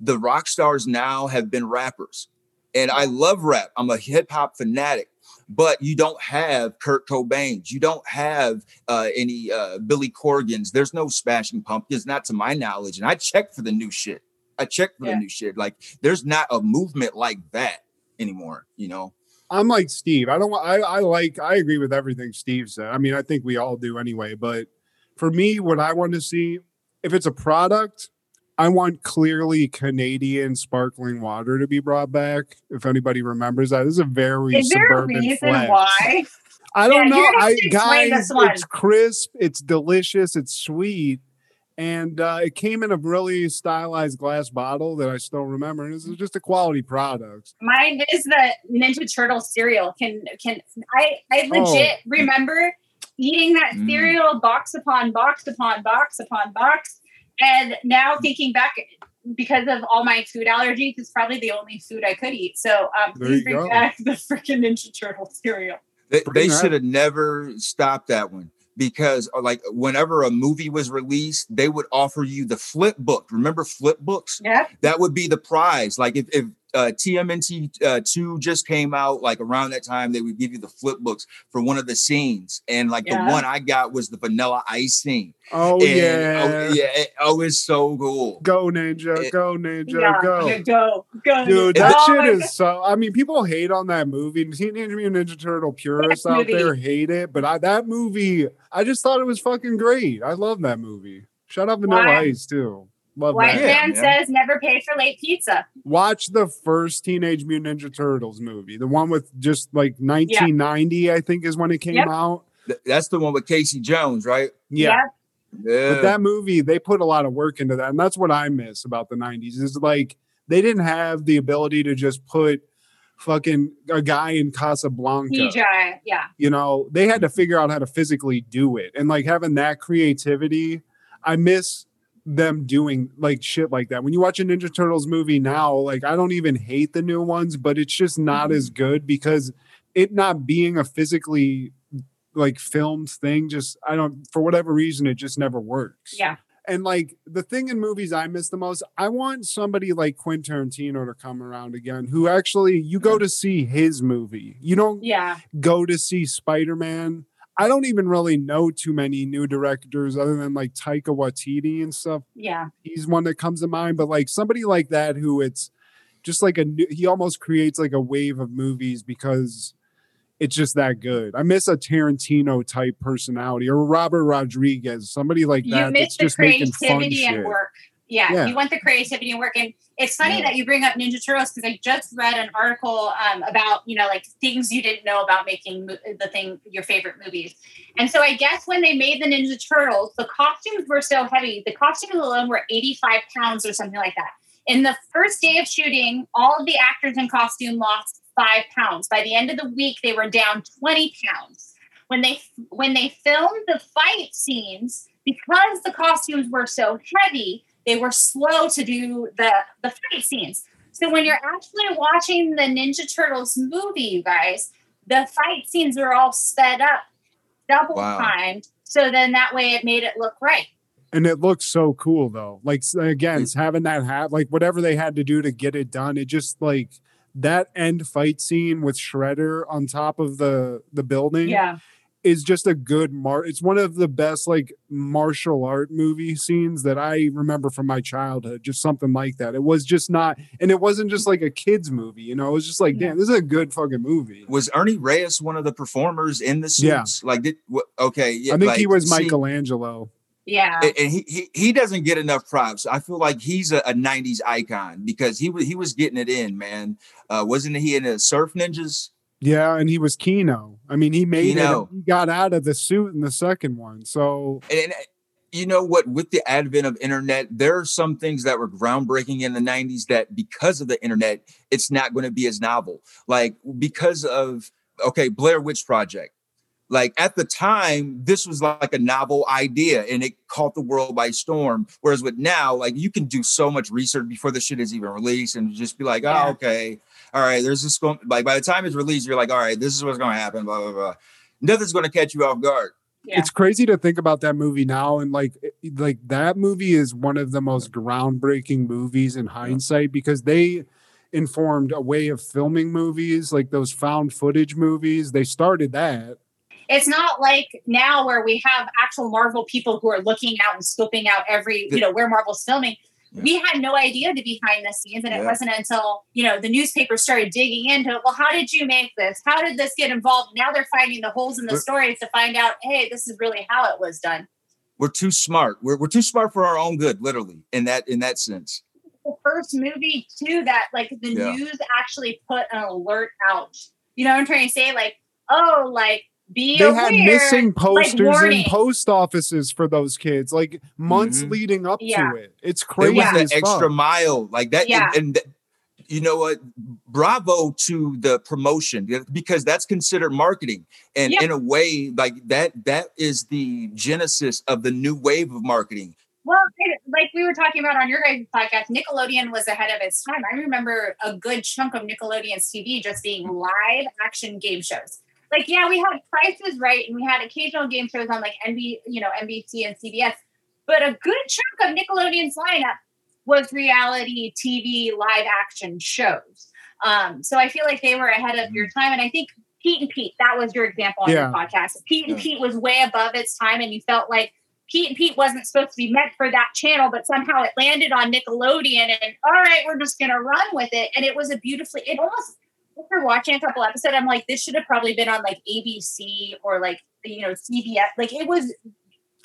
the rock stars now have been rappers. And I love rap. I'm a hip hop fanatic, but you don't have Kurt Cobain's. You don't have uh, any uh, Billy Corgans. There's no Smashing Pumpkins, not to my knowledge. And I checked for the new shit. I checked for yeah. the new shit. Like there's not a movement like that anymore, you know? I'm like Steve. I don't I, I like I agree with everything Steve said. I mean, I think we all do anyway, but for me, what I want to see, if it's a product, I want clearly Canadian sparkling water to be brought back. If anybody remembers that, this is a very is suburban a why? I don't yeah, know. I guys, it's crisp, it's delicious, it's sweet, and uh, it came in a really stylized glass bottle that I still remember. And this is just a quality product. Mine is the Ninja Turtle cereal. Can can I? I legit oh. remember eating that mm. cereal box upon box upon box upon box. And now thinking back, because of all my food allergies, it's probably the only food I could eat. So um, please bring go. back the freaking Ninja Turtle cereal. They, they should have never stopped that one because uh, like whenever a movie was released they would offer you the flip book remember flip books yeah that would be the prize like if, if uh, TMNT uh, two just came out. Like around that time, they would give you the flip books for one of the scenes, and like Yeah. the one I got was the Vanilla Ice scene. Oh And, yeah. oh, yeah. it- oh, it's so cool. Go ninja, It- go ninja, Yeah, go. go, go, Dude, Oh that shit my is so. I mean, people hate on that movie. Teenage Mutant Ninja Turtle purists Best out movie. there hate it, but I, that movie, I just thought it was fucking great. I love that movie. Shout out Vanilla Why- Ice too. Love White that. Man man. says never pay for late pizza. Watch the first Teenage Mutant Ninja Turtles movie, the one with just like 1990, I think, is when it came Yep. out. Th- That's the one with Casey Jones, right? Yeah. Yeah. But that movie, they put a lot of work into that. And that's what I miss about the 90s is like they didn't have the ability to just put fucking a guy in Casablanca. CGI, yeah. You know, they had to figure out how to physically do it. And like having that creativity, I miss them doing like shit like that. When you watch a Ninja Turtles movie now, like I don't even hate the new ones, but it's just not as mm-hmm. good because it not being a physically like filmed thing just I don't for whatever reason it just never works. Yeah. And like the thing in movies I miss the most, I want somebody like Quentin Tarantino to come around again who actually you go mm-hmm. to see his movie. You don't Yeah. go to see Spider-Man. I don't even really know too many new directors other than like Taika Waititi and stuff. Yeah. He's one that comes to mind, but like somebody like that who it's just like a new, he almost creates like a wave of movies because it's just that good. I miss a Tarantino type personality or Robert Rodriguez, somebody like You that. miss that's the just making fun creativity and shit. work. Yeah, Yeah. you want the creativity and work. And it's funny Yeah. that you bring up Ninja Turtles because I just read an article um, about, you know, like things you didn't know about making mo- the thing, your favorite movies. And so I guess when they made the Ninja Turtles, the costumes were so heavy. The costumes alone were 85 pounds or something like that. In the first day of shooting, all of the actors in costume lost five pounds. By the end of the week, they were down 20 pounds. When they when they filmed the fight scenes, because the costumes were so heavy, they were slow to do the the fight scenes. So when you're actually watching the Ninja Turtles movie, you guys, the fight scenes are all sped up, double Wow. timed. So then that way it made it look right. and it looks so cool though like s- again mm. having that hat like whatever they had to do to get it done it just like that end fight scene with shredder on top of the the building Yeah. Is just a good mar it's one of the best like martial art movie scenes that i remember from my childhood just something like that it was just not and it wasn't just like a kids movie you know it was just like damn this is a good fucking movie was Ernie Reyes one of the performers in the Yeah. suits? Like, did wh- okay? Yeah, i think like, he was see, michelangelo Yeah. and and he, he he doesn't get enough props. I feel like he's a, a '90s icon because he was he was getting it in, man. Uh, wasn't he in the Surf Ninjas? Yeah and he was Keno i mean he made Keno. it he got out of the suit in the second one so And, and you know what? With the advent of internet, there are some things that were groundbreaking in the '90s that, because of the internet, it's not going to be as novel. Like because of okay, Blair Witch Project. Like at the time, this was like a novel idea, and it caught the world by storm. Whereas with now, like you can do so much research before the shit is even released, and just be like, oh, okay, all right. There's this going like by the time it's released, you're like, all right, this is what's going to happen. Blah blah blah. Nothing's going to catch you off guard. Yeah. it's crazy to think about that movie now and like like that movie is one of the most groundbreaking movies in hindsight because they informed a way of filming movies like those found footage movies they started that it's not like now where we have actual Marvel people who are looking out and scoping out every, you know, where Marvel's filming. Yeah. We had no idea the behind the scenes, and it wasn't until you know the newspaper started digging into. Well, how did you make this? How did this get involved? Now they're finding the holes in the But- stories to find out. Hey, this is really how it was done. we're too smart. We're, we're too smart for our own good, literally, in that in that sense. The first movie too that like the Yeah. news actually put an alert out. You know what I'm trying to say? Like, oh, like be they aware. had missing posters in post offices for those kids like months Mhm. leading up Yeah. to it it's It crazy was the extra fuck. mile, like that. Yeah. And, and th- you know what? Bravo to the promotion because that's considered marketing, and Yeah. in a way, like that. That is the genesis of the new wave of marketing. Well, like we were talking about on your guys' podcast, Nickelodeon was ahead of its time. I remember a good chunk of Nickelodeon's TV just being live action game shows. Like, yeah, we had Prices Right, and we had occasional game shows on like NB, you know, NBC and CBS. But a good chunk of Nickelodeon's lineup was reality TV live action shows. Um, so I feel like they were ahead of your time. And I think Pete and Pete, that was your example on Yeah. your podcast. Pete and Yeah. Pete was way above its time, and you felt like Pete and Pete wasn't supposed to be meant for that channel, but somehow it landed on Nickelodeon. And all right, we're just gonna run with it. And it was a beautifully, it almost after watching a couple episodes, I'm like, this should have probably been on like ABC or like you know CBS. Like it was.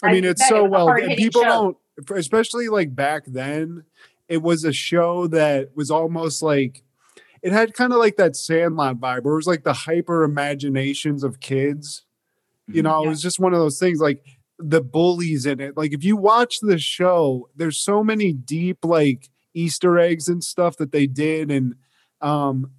I mean, like you it's so it well. People show. don't, especially like back then, it was a show that was almost like it had kind of like that Sandlot vibe, where it was like the hyper imaginations of kids. You know, it was just one of those things like the bullies in it. Like if you watch the show, there's so many deep like Easter eggs and stuff that they did. And um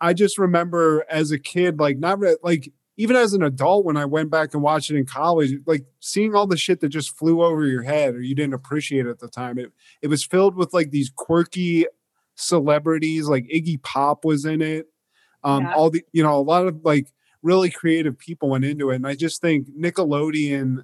I just remember as a kid, like not re- like even as an adult, when I went back and watched it in college, like seeing all the shit that just flew over your head or you didn't appreciate at the time. It it was filled with like these quirky celebrities, like Iggy Pop was in it. Um, Yeah. all the you know, a lot of like really creative people went into it. And I just think Nickelodeon,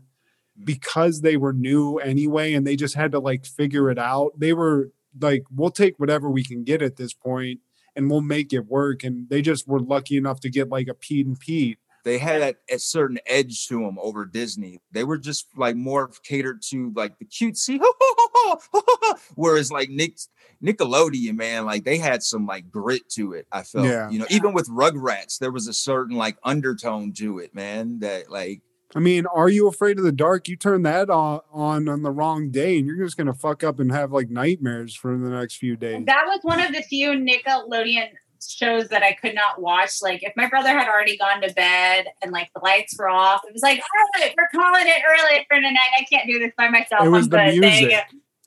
because they were new anyway, and they just had to like figure it out, they were like, we'll take whatever we can get at this point and we'll make it work. And they just were lucky enough to get like a Pete and Pete. they had that a certain edge to them over Disney. They were just like more catered to like the cutesy, whereas like Nick Nickelodeon, man, like they had some like grit to it. I felt, Yeah. you know, even with Rugrats, there was a certain like undertone to it, man. That like I mean, are you afraid of the dark? You turn that on on, on the wrong day and you're just gonna fuck up and have like nightmares for the next few days. That was one of the few Nickelodeon shows that I could not watch. Like if my brother had already gone to bed and like the lights were off, it was like, all right, we're calling it early for tonight. I can't do this by myself. It was I'm the good. Music.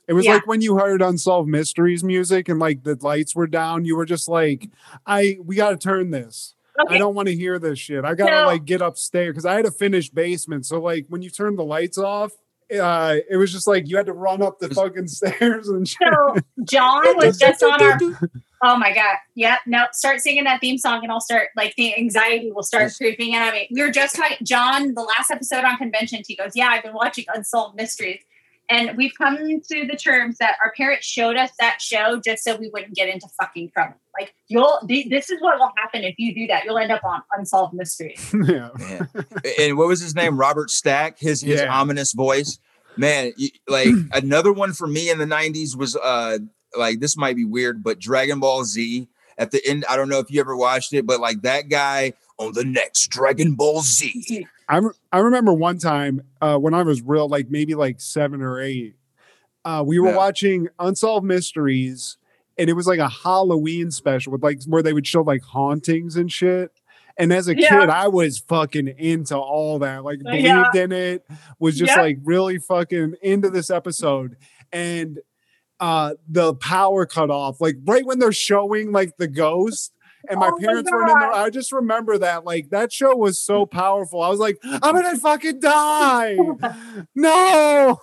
It was Yeah. like when you heard Unsolved Mysteries music and like the lights were down, you were just like, I we gotta turn this. I don't want to hear this shit. I gotta No. like get upstairs because I had a finished basement. So like when you turn the lights off, uh, it was just like you had to run up the fucking stairs and shit. So John was just on our. Oh my god! Yep. No. Start singing that theme song, and I'll start like the anxiety will start creeping in. I mean, we were just talking. John, the last episode on conventions, he goes, "Yeah, I've been watching Unsolved Mysteries." And we've come to the terms that our parents showed us that show just so we wouldn't get into fucking trouble. Like you'll, this is what will happen if you do that. You'll end up on unsolved mysteries. yeah. man. and what was his name? Robert Stack, his his Yeah. ominous voice. Man, like another one for me in the 90s was uh like this might be weird, but Dragon Ball Z at the end. I don't know if you ever watched it, but like that guy on the next Dragon Ball Z. I, re- I remember one time uh, when I was real, like maybe like seven or eight, uh, we were Yeah. watching Unsolved Mysteries, and it was like a Halloween special with like where they would show like hauntings and shit. And as a Yeah. kid, I was fucking into all that, like believed yeah. in it, was just Yep. like really fucking into this episode. And uh the power cut off, like right when they're showing like the ghost. And my Oh my parents weren't in there. I just remember that. Like that show was so powerful. I was like, I'm gonna fucking die. no.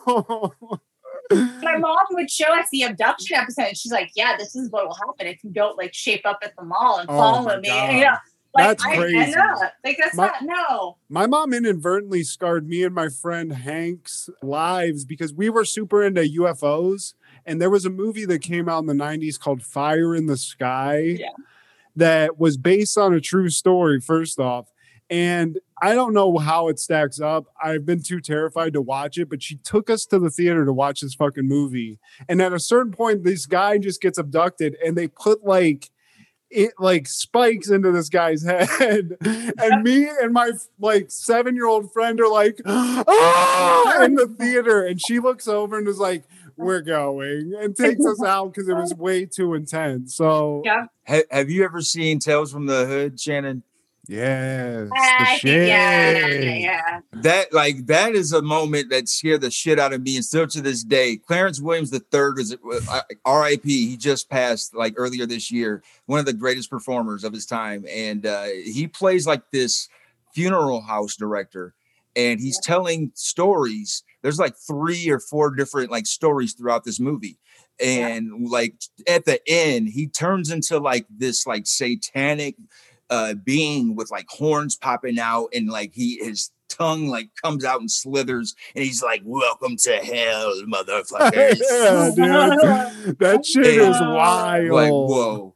My mom would show us the abduction episode. And she's like, "Yeah, this is what will happen if you don't like shape up at the mall and Oh follow my me." God. Yeah, like That's I, crazy. Like that's My- not no. My mom inadvertently scarred me and my friend Hank's lives because we were super into UFOs. And there was a movie that came out in the 90s called Fire in the Sky Yeah. That was based on a true story, first off. And I don't know how it stacks up. I've been too terrified to watch it, but she took us to the theater to watch this fucking movie. And at a certain point, this guy just gets abducted and they put like it like spikes into this guy's head. And me and my like seven year old friend are like, ah! in the theater. And she looks over and is like, we're going and takes us out because it was way too intense. So, Yeah. Ha- have you ever seen Tales from the Hood, Shannon? yes, I the think, yeah, yeah, yeah. That like that is a moment that scared the shit out of me, and still to this day. Clarence Williams III is uh, R.I.P. He just passed like earlier this year. One of the greatest performers of his time, and uh, he plays like this funeral house director, and he's telling stories. There's like three or four different like stories throughout this movie. And like at the end, he turns into like this like satanic uh being with like horns popping out and like he his tongue like comes out and slithers, and he's like, "Welcome to hell, motherfuckers!" yeah, dude. That shit is wild. like, whoa.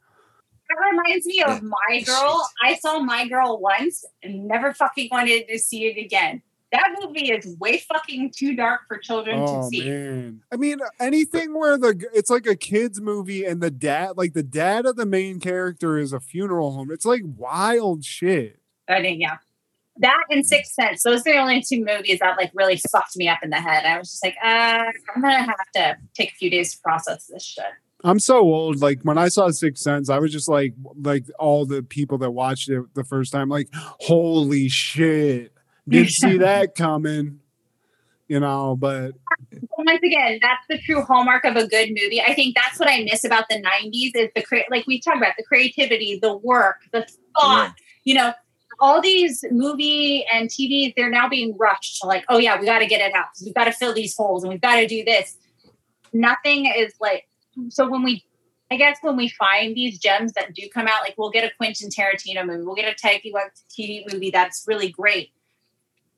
That reminds me of My Girl. I saw My Girl once and never fucking wanted to see it again. That movie is way fucking too dark for children to Oh see. man! I mean, anything where the it's like a kids movie and the dad, like the dad of the main character, is a funeral home. It's like wild shit. I think, yeah. That and Sixth Sense. Those are the only two movies that like really fucked me up in the head. I was just like, uh, I'm gonna have to take a few days to process this shit. I'm so old. Like when I saw Sixth Sense, I was just like, like all the people that watched it the first time, like, holy shit, didn't see that coming. You know, but Once again, that's the true hallmark of a good movie. I think that's what I miss about the '90s is the crea- like we talked about the creativity, the work, the thought. You know, all these movie and TV, they're now being rushed to like, oh yeah, we got to get it out. We've got to fill these holes, and we've got to do this. Nothing is like so when we. I guess when we find these gems that do come out, like we'll get a Quentin Tarantino movie, we'll get a Taika Waititi movie that's really great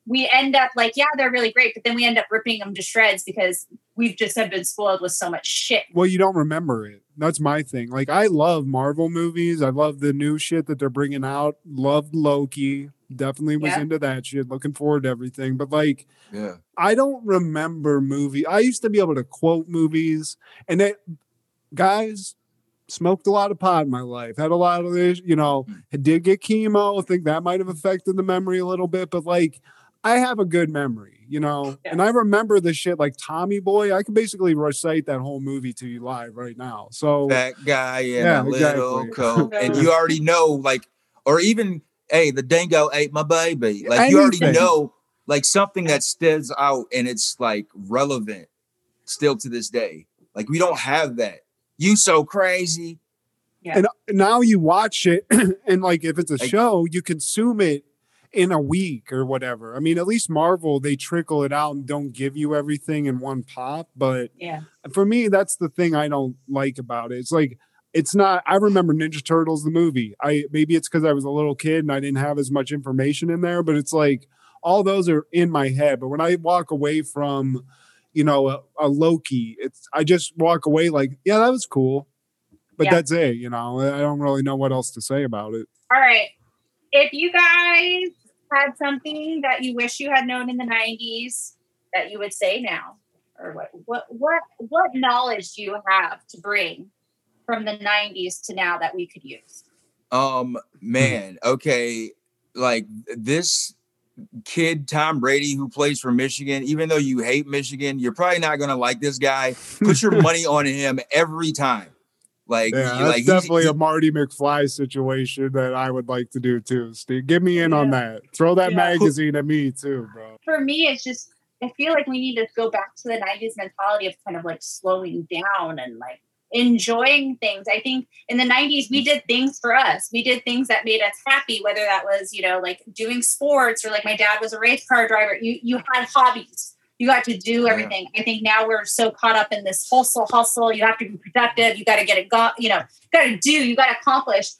we end up like, yeah, they're really great, but then we end up ripping them to shreds because we've just have been spoiled with so much shit. well, you don't remember it. That's my thing. Like I love Marvel movies. I love the new shit that they're bringing out. Loved Loki. Definitely was Yeah. into that shit. Looking forward to everything. But like, Yeah. I don't remember movie. I used to be able to quote movies, and it, guys smoked a lot of pot in my life. Had a lot of this, you know. Hmm. Did get chemo. I think that might have affected the memory a little bit, but like. I have a good memory, you know, Yeah. and I remember the shit like Tommy Boy. I can basically recite that whole movie to you live right now. So That guy in Yeah, a little exactly. coat, and you already know, like, or even, hey, the dingo ate my baby. Like you already know, like something that stands out and it's like relevant still to this day. Like we don't have that. You so crazy. and uh, now you watch it and like if it's a Like- show you consume it in a week or whatever. I mean at least marvel they trickle it out and don't give you everything in one pop but Yeah. for me that's the thing i don't like about it. It's like it's not i remember ninja turtles the movie. I maybe it's because i was a little kid and i didn't have as much information in there but it's like all those are in my head. But when i walk away from you know a, a loki it's i just walk away like yeah that was cool. But Yeah. that's it you know? I don't really know what else to say about it. All right. If you guys had something that you wish you had known in the 90s that you would say now, or what what what what knowledge do you have to bring from the 90s to now that we could use? Um, man, okay, like this kid Tom Brady who plays for Michigan, even though you hate Michigan, you're probably not gonna like this guy. Put your money on him every time. Like, yeah that's like definitely a marty mcfly situation that i would like to do too steve give me in on that throw that Yeah. magazine at me too bro For me, it's just I feel like we need to go back to the 90s mentality of kind of like slowing down and like enjoying things. I think in the 90s, we did things for us. We did things that made us happy, whether that was, you know, like doing sports or like my dad was a race car driver. You you had hobbies. You got to do Yeah. everything. I think now we're so caught up in this hustle, hustle. You have to be productive. You got to get it go, you know, got to do, you got to accomplish.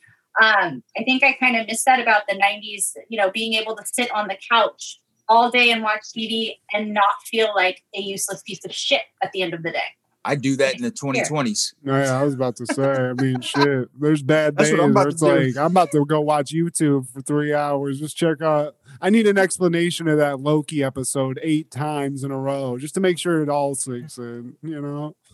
Um, I think I kind of missed that about the 90s, you know, being able to sit on the couch all day and watch TV and not feel like a useless piece of shit at the end of the day. I do that in the 2020s. Yeah, I was about to say. I mean, shit. There's bad That's days what I'm where it's to do. like I'm about to go watch YouTube for three hours. Just check out. I need an explanation of that Loki episode eight times in a row, just to make sure it all sinks in. You know.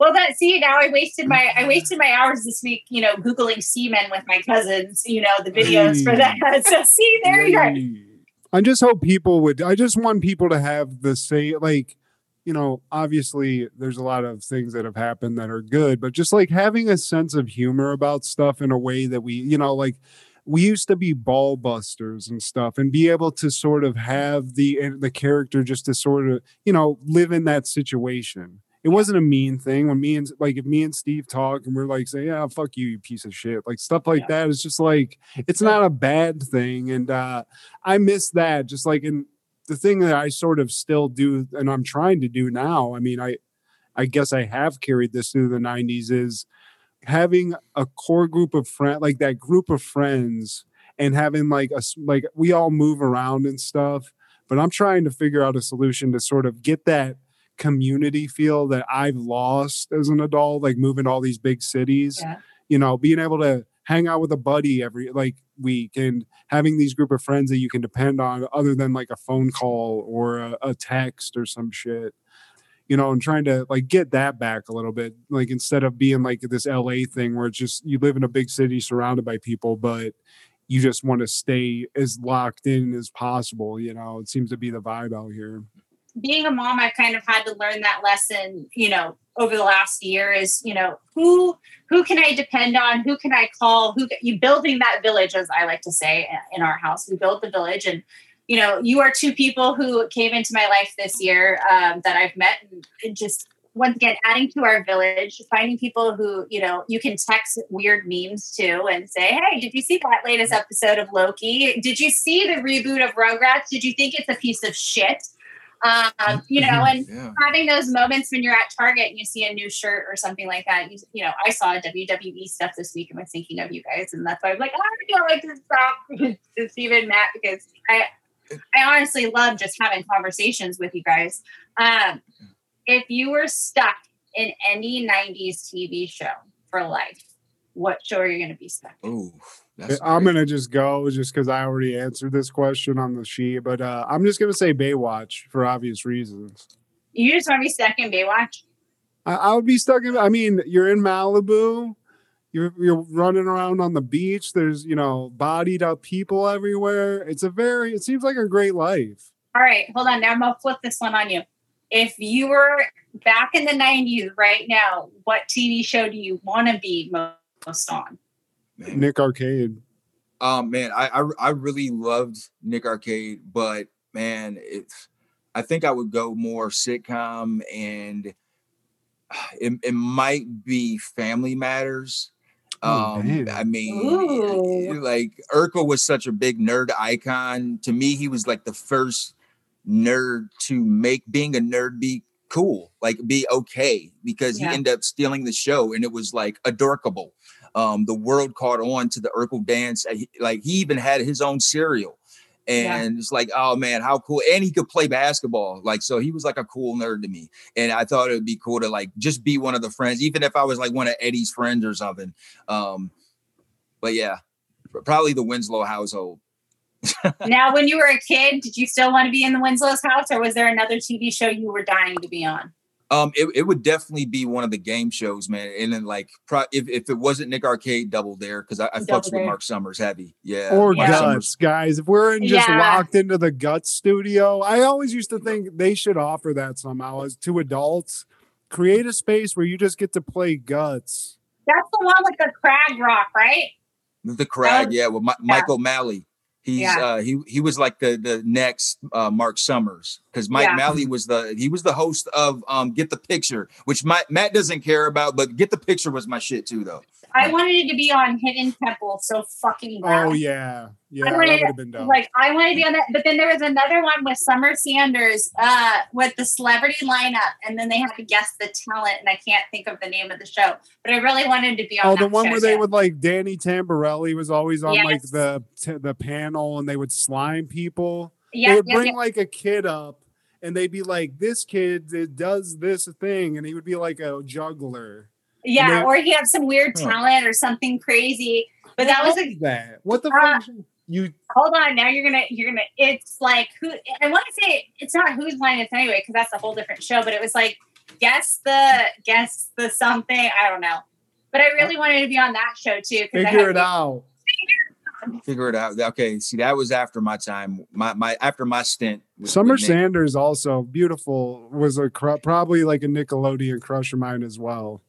Well, that see now I wasted my I wasted my hours this week, you know, googling Seaman with my cousins. You know, the videos for that. So see, there you go. I just hope people would. I just want people to have the same, like, you know, obviously there's a lot of things that have happened that are good, but just like having a sense of humor about stuff in a way that we, you know, like we used to be ball busters and stuff and be able to sort of have the the character just to sort of, you know, live in that situation. It wasn't a mean thing when me and like if me and Steve talk and we're like say, yeah, fuck you, you piece of shit. Like stuff like Yeah. that is just like it's not a bad thing. And uh I miss that. Just like in the thing that I sort of still do and I'm trying to do now. I mean, I I guess I have carried this through the 90s is having a core group of friends like that group of friends and having like a like we all move around and stuff But I'm trying to figure out a solution to sort of get that community feel that I've lost as an adult, like moving to all these big cities. Yeah. You know, being able to hang out with a buddy every like week and having these group of friends that you can depend on other than like a phone call or a, a text or some shit you know, and trying to like get that back a little bit, like instead of being like this LA thing where it's just you live in a big city surrounded by people, but you just want to stay as locked in as possible. You know, it seems to be the vibe out here. Being a mom, I've kind of had to learn that lesson, you know, over the last year is, you know, who who can I depend on? Who can I call? Who you building that village, as I like to say in our house. We built the village and you know, you are two people who came into my life this year um, that I've met and, and just once again adding to our village finding people who you know you can text weird memes to and say hey did you see that latest episode of loki did you see the reboot of rugrats did you think it's a piece of shit um, you know and yeah. having those moments when you're at target and you see a new shirt or something like that you, you know i saw wwe stuff this week and was thinking of you guys and that's why i'm like oh, i don't like to stop to Steven Matt because i I honestly love just having conversations with you guys. Um, if you were stuck in any 90s TV show for life, what show are you going to be stuck in? Ooh, I'm going to just go just because I already answered this question on the sheet, but uh, I'm just going to say Baywatch for obvious reasons. You just want to be stuck in Baywatch? I, I would be stuck in, I mean, you're in Malibu you're you're running around on the beach. There's you know bodied up people everywhere. It's a very it seems like a great life. All right, hold on. Now I'm gonna flip this one on you. If you were back in the '90s right now, what TV show do you want to be most on? Man. Nick Arcade. Um, man, I, I I really loved Nick Arcade, but man, it's I think I would go more sitcom and it, it might be Family Matters Oh, um, I mean, Ooh. like Urkel was such a big nerd icon. To me, he was like the first nerd to make being a nerd be cool, like be okay, because yeah. he ended up stealing the show and it was like adorkable. Um, the world caught on to the Urkel dance. Like he even had his own cereal and yeah. it's like oh man how cool and he could play basketball like so he was like a cool nerd to me and i thought it would be cool to like just be one of the friends even if i was like one of eddie's friends or something um but yeah probably the winslow household now when you were a kid did you still want to be in the winslow's house or was there another tv show you were dying to be on um, it, it would definitely be one of the game shows, man. And then like, pro- if, if it wasn't Nick Arcade, Double Dare, because I, I fucks with Marc Summers heavy, yeah. Or Marc guts, Summers. guys. If we're in just yeah. locked into the guts studio, I always used to think they should offer that somehow as to adults. Create a space where you just get to play guts. That's the one with the crag rock, right? The crag, yeah, with yeah. Mike O'Malley. He's yeah. uh, he he was like the the next uh, Marc Summers because Mike yeah. Malley was the he was the host of um, Get the Picture, which Matt doesn't care about, but Get the Picture was my shit too, though. I wanted it to be on Hidden Temple so fucking bad. Oh yeah, yeah, that would have been dope. Like I wanted to be on that, but then there was another one with Summer Sanders uh, with the celebrity lineup, and then they had to guess the talent, and I can't think of the name of the show, but I really wanted to be on. Oh, the one where they would like Danny Tamberelli was always on yes. like the t- the panel, and they would slime people. Yeah, they would bring like a kid up and they'd be like, "This kid does this thing," and he would be like a juggler. Yeah, or he had some weird talent or something crazy. But that was like that. What the uh, you hold on now you're gonna you're gonna it's like who i want to say it's not whose line it's anyway because that's a whole different show but it was like guess the guess the something i don't know. But i really wanted to be on that show too figure it out. Figure it out. Okay see that was after my time my my after my stint summer sanders also beautiful was a probably like a nickelodeon crush of mine as well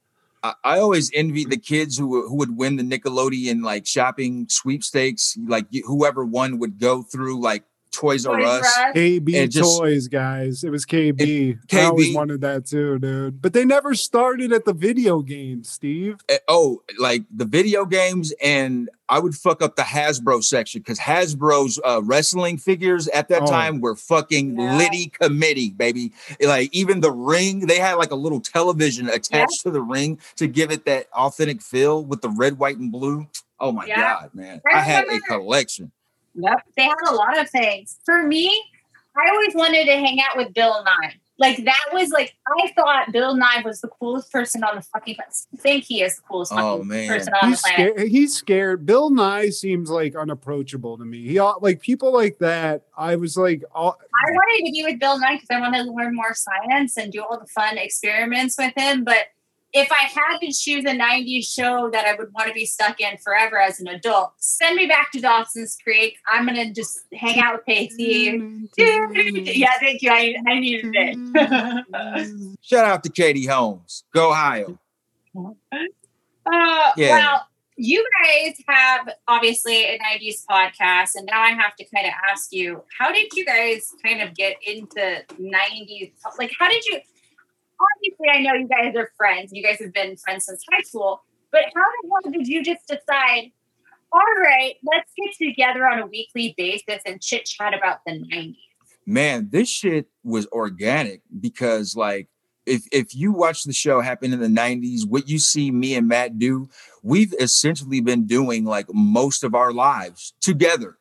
I, always envy the kids who who would win the Nickelodeon like shopping sweepstakes. Like whoever won would go through like Toys R Us. KB just, Toys, guys. It was KB. It, KB. I always wanted that too, dude. But they never started at the video games, Steve. Eh, oh, like the video games, and I would fuck up the Hasbro section because Hasbro's uh, wrestling figures at that oh. time were fucking yeah. litty committee, baby. Like even the ring, they had like a little television attached yeah. to the ring to give it that authentic feel with the red, white, and blue. Oh my yeah. god, man! I, I had a collection. Yep. They had a lot of things. For me, I always wanted to hang out with Bill Nye. Like that was like I thought Bill Nye was the coolest person on the fucking planet. I think he is the coolest Oh, fucking man. person on He's the planet. scared. He's scared. Bill Nye seems like unapproachable to me. He all- like people like that. I was like, all, I wanted to be with Bill Nye because I wanted to learn more science and do all the fun experiments with him. But if I had to choose a 90s show that I would want to be stuck in forever as an adult, send me back to Dawson's Creek. I'm going to just hang out with Pacey. yeah, thank you. I, I needed it. Shout out to Katie Holmes. Go Ohio. Uh, Yeah. Well, you guys have obviously a 90s podcast, and now I have to kind of ask you, how did you guys kind of get into 90s? Like, how did you? Obviously, I know you guys are friends. You guys have been friends since high school, but how the hell did you just decide? All right, let's get together on a weekly basis and chit chat about the 90s. man, this shit was organic because like if if you watch the show happen in the 90s, what you see me and Matt do, we've essentially been doing like most of our lives together.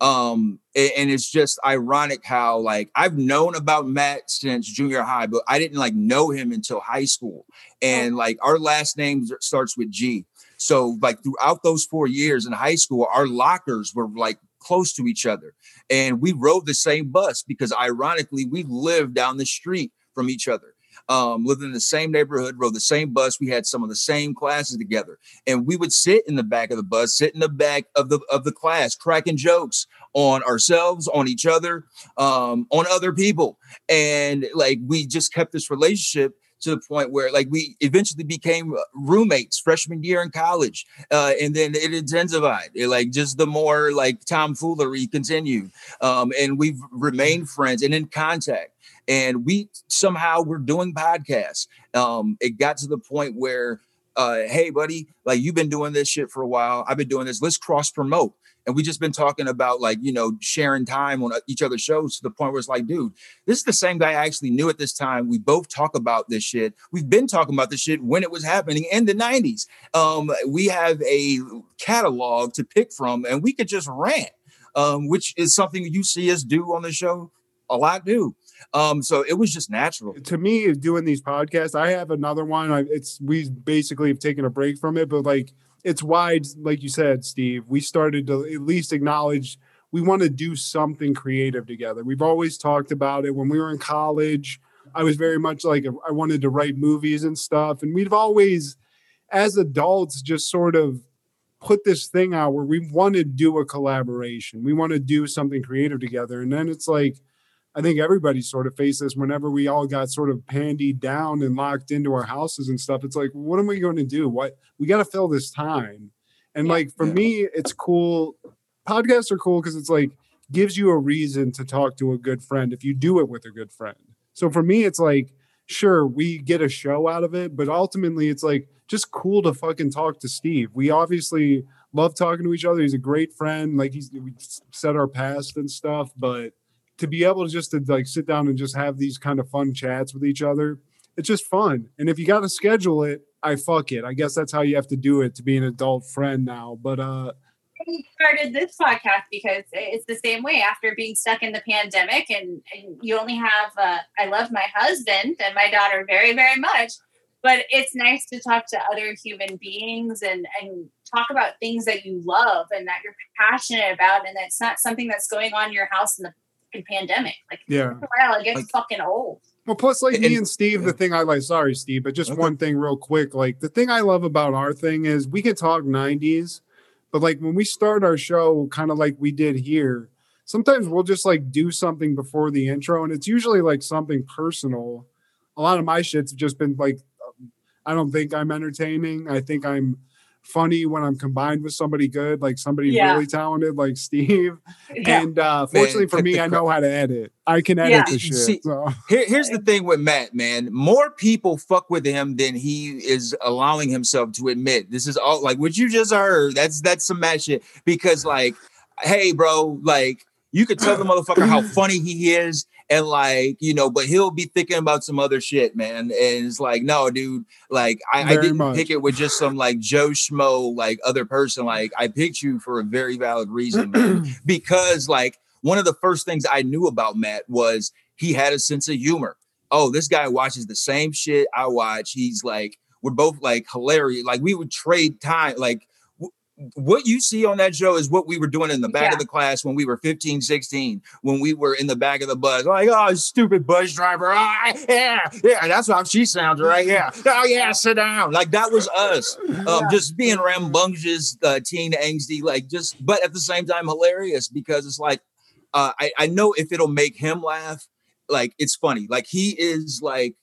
Um, and it's just ironic how like I've known about Matt since junior high, but I didn't like know him until high school. And like our last name starts with G. So like throughout those four years in high school, our lockers were like close to each other and we rode the same bus because ironically we lived down the street from each other um, lived in the same neighborhood rode the same bus we had some of the same classes together and we would sit in the back of the bus sit in the back of the of the class cracking jokes on ourselves on each other um, on other people and like we just kept this relationship to the point where like we eventually became roommates freshman year in college uh, and then it intensified. It, like just the more like tomfoolery continued, um, and we've remained friends and in contact. And we somehow were doing podcasts. Um, it got to the point where, uh, hey, buddy, like you've been doing this shit for a while. I've been doing this. Let's cross promote. And we just been talking about like you know sharing time on uh, each other's shows to the point where it's like, dude, this is the same guy I actually knew at this time. We both talk about this shit. We've been talking about this shit when it was happening in the 90s. Um, we have a catalog to pick from and we could just rant, um, which is something you see us do on the show a lot do. Um, so it was just natural. to me doing these podcasts i have another one I, it's we basically have taken a break from it but like it's wide like you said steve we started to at least acknowledge we want to do something creative together we've always talked about it when we were in college i was very much like i wanted to write movies and stuff and we've always as adults just sort of put this thing out where we want to do a collaboration we want to do something creative together and then it's like I think everybody sort of faced this whenever we all got sort of pandied down and locked into our houses and stuff. It's like, what am we going to do? What we got to fill this time. And Yeah. like for Yeah. me, it's cool. Podcasts are cool because it's like gives you a reason to talk to a good friend if you do it with a good friend. So for me, it's like, sure, we get a show out of it, but ultimately it's like just cool to fucking talk to Steve. We obviously love talking to each other. He's a great friend. Like he's we said our past and stuff, but to be able to just to like sit down and just have these kind of fun chats with each other, it's just fun. And if you got to schedule it, I fuck it. I guess that's how you have to do it to be an adult friend now. But uh we started this podcast because it's the same way after being stuck in the pandemic and, and you only have uh, i love my husband and my daughter very very much but it's nice to talk to other human beings and and talk about things that you love and that you're passionate about and it's not something that's going on in your house in the fucking pandemic like yeah. after a while it gets Like- fucking old Well, plus, like me And- and Steve, the thing I like, sorry, Steve, but just Okay. one thing real quick. Like, the thing I love about our thing is we can talk 90s, but like when we start our show, kind of like we did here, sometimes we'll just like do something before the intro, and it's usually like something personal. A lot of my shit's just been like, um, I don't think I'm entertaining. I think I'm funny when I'm combined with somebody good, like somebody Yeah. really talented, like Steve. yeah And uh, fortunately for me, I crap. know how to edit. I can edit Yeah. the shit. see- so. Here, here's the thing with Matt, man. More people fuck with him than he is allowing himself to admit. This is all like what you just heard. That's that's some mad shit. Because like, hey, bro, like you could tell the motherfucker how funny he is, and like you know, but he'll be thinking about some other shit, man. And it's like, no, dude, like I, I didn't much. pick it with just some like Joe Schmo like other person. Like I picked you for a very valid reason, man. because like one of the first things I knew about Matt was he had a sense of humor. Oh, this guy watches the same shit I watch. He's like, we're both like hilarious. Like we would trade time. Like what you see on that show is what we were doing in the back yeah. of the class when we were 15, 16, when we were in the back of the bus, like, oh, stupid bus driver. Oh, yeah, yeah, that's how she sounds, right? Yeah. Oh, yeah, sit down. Like that was us. Um, yeah. Just being rambunctious, uh, teen angsty, like just, but at the same time, hilarious because it's like, uh, I, I know if it'll make him laugh, like it's funny. Like he is like,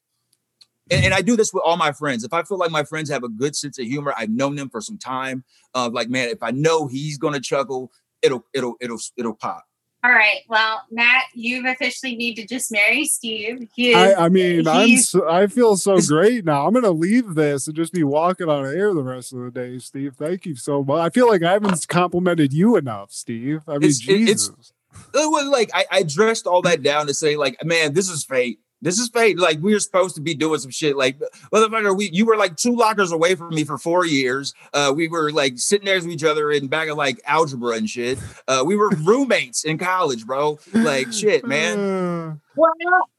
and, and, I do this with all my friends. If I feel like my friends have a good sense of humor, I've known them for some time. Uh, like, man, if I know he's gonna chuckle, it'll it'll it'll it'll pop. All right. Well, Matt, you've officially need to just marry Steve. Is, I, I, mean, I'm so, I feel so great now. I'm gonna leave this and just be walking on air the rest of the day, Steve. Thank you so much. I feel like I haven't complimented you enough, Steve. I mean, it's, Jesus. It's, it was like I, I dressed all that down to say, like, man, this is fate. This is fate. Like we were supposed to be doing some shit. Like motherfucker, we you were like two lockers away from me for four years. Uh, we were like sitting next to each other in back of like algebra and shit. Uh, we were roommates in college, bro. Like shit, man. Well,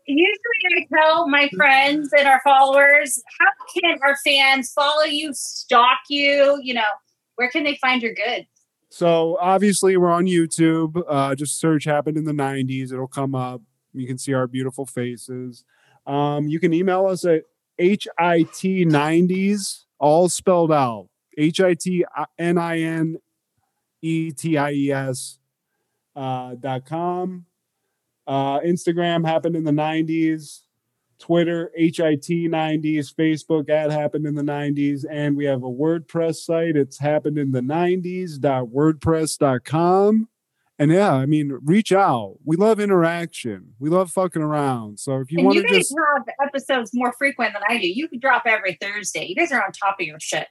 usually I tell my friends and our followers, how can our fans follow you, stalk you? You know, where can they find your goods? So obviously we're on YouTube. Uh, just search happened in the 90s. It'll come up. You can see our beautiful faces. Um, you can email us at HIT90s, all spelled out. H I T N I N E T I E S uh, dot com. Uh, Instagram happened in the 90s. Twitter, HIT 90s, Facebook ad happened in the 90s, and we have a WordPress site. It's happened in the 90s.wordpress.com. And yeah, I mean, reach out. We love interaction. We love fucking around. So if you want to just You guys have episodes more frequent than I do, you can drop every Thursday. You guys are on top of your shit.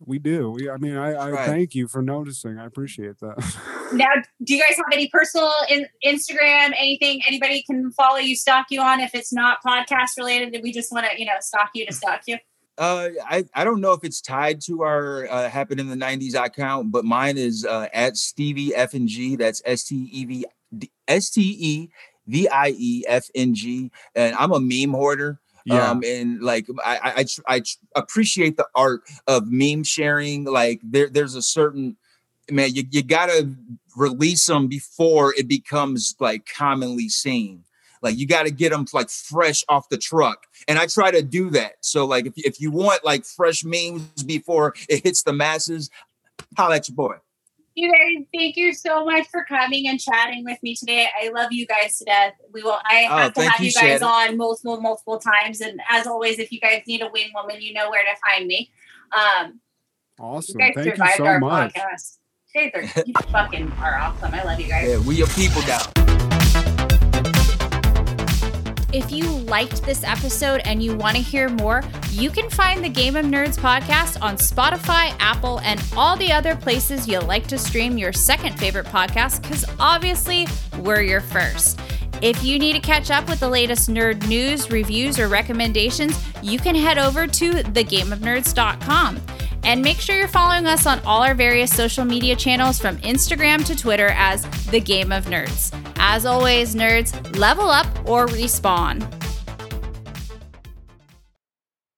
We do. We, I mean, I, I right. thank you for noticing. I appreciate that. now, do you guys have any personal in, Instagram, anything anybody can follow you, stalk you on if it's not podcast related? We just want to, you know, stalk you to stalk you. Uh, I, I don't know if it's tied to our uh, happened in the 90s account, but mine is uh, at Stevie F and G. That's S T E V S T E V I E F N G. And I'm a meme hoarder. Yeah. Um, and like I, I I appreciate the art of meme sharing. Like there there's a certain man you, you gotta release them before it becomes like commonly seen. Like you got to get them like fresh off the truck. And I try to do that. So like if, if you want like fresh memes before it hits the masses, holla at your boy. You guys, thank you so much for coming and chatting with me today. I love you guys to death. We will. I oh, have oh, to have you, you guys on multiple, multiple times. And as always, if you guys need a wing woman, you know where to find me. Um, awesome. You guys thank survived you so our much. podcast. you fucking are awesome. I love you guys. Yeah, we your people now. If you liked this episode and you want to hear more, you can find the Game of Nerds podcast on Spotify, Apple, and all the other places you like to stream your second favorite podcast because obviously we're your first. If you need to catch up with the latest nerd news, reviews, or recommendations, you can head over to thegameofnerds.com. And make sure you're following us on all our various social media channels from Instagram to Twitter as The Game of Nerds. As always, nerds, level up or respawn.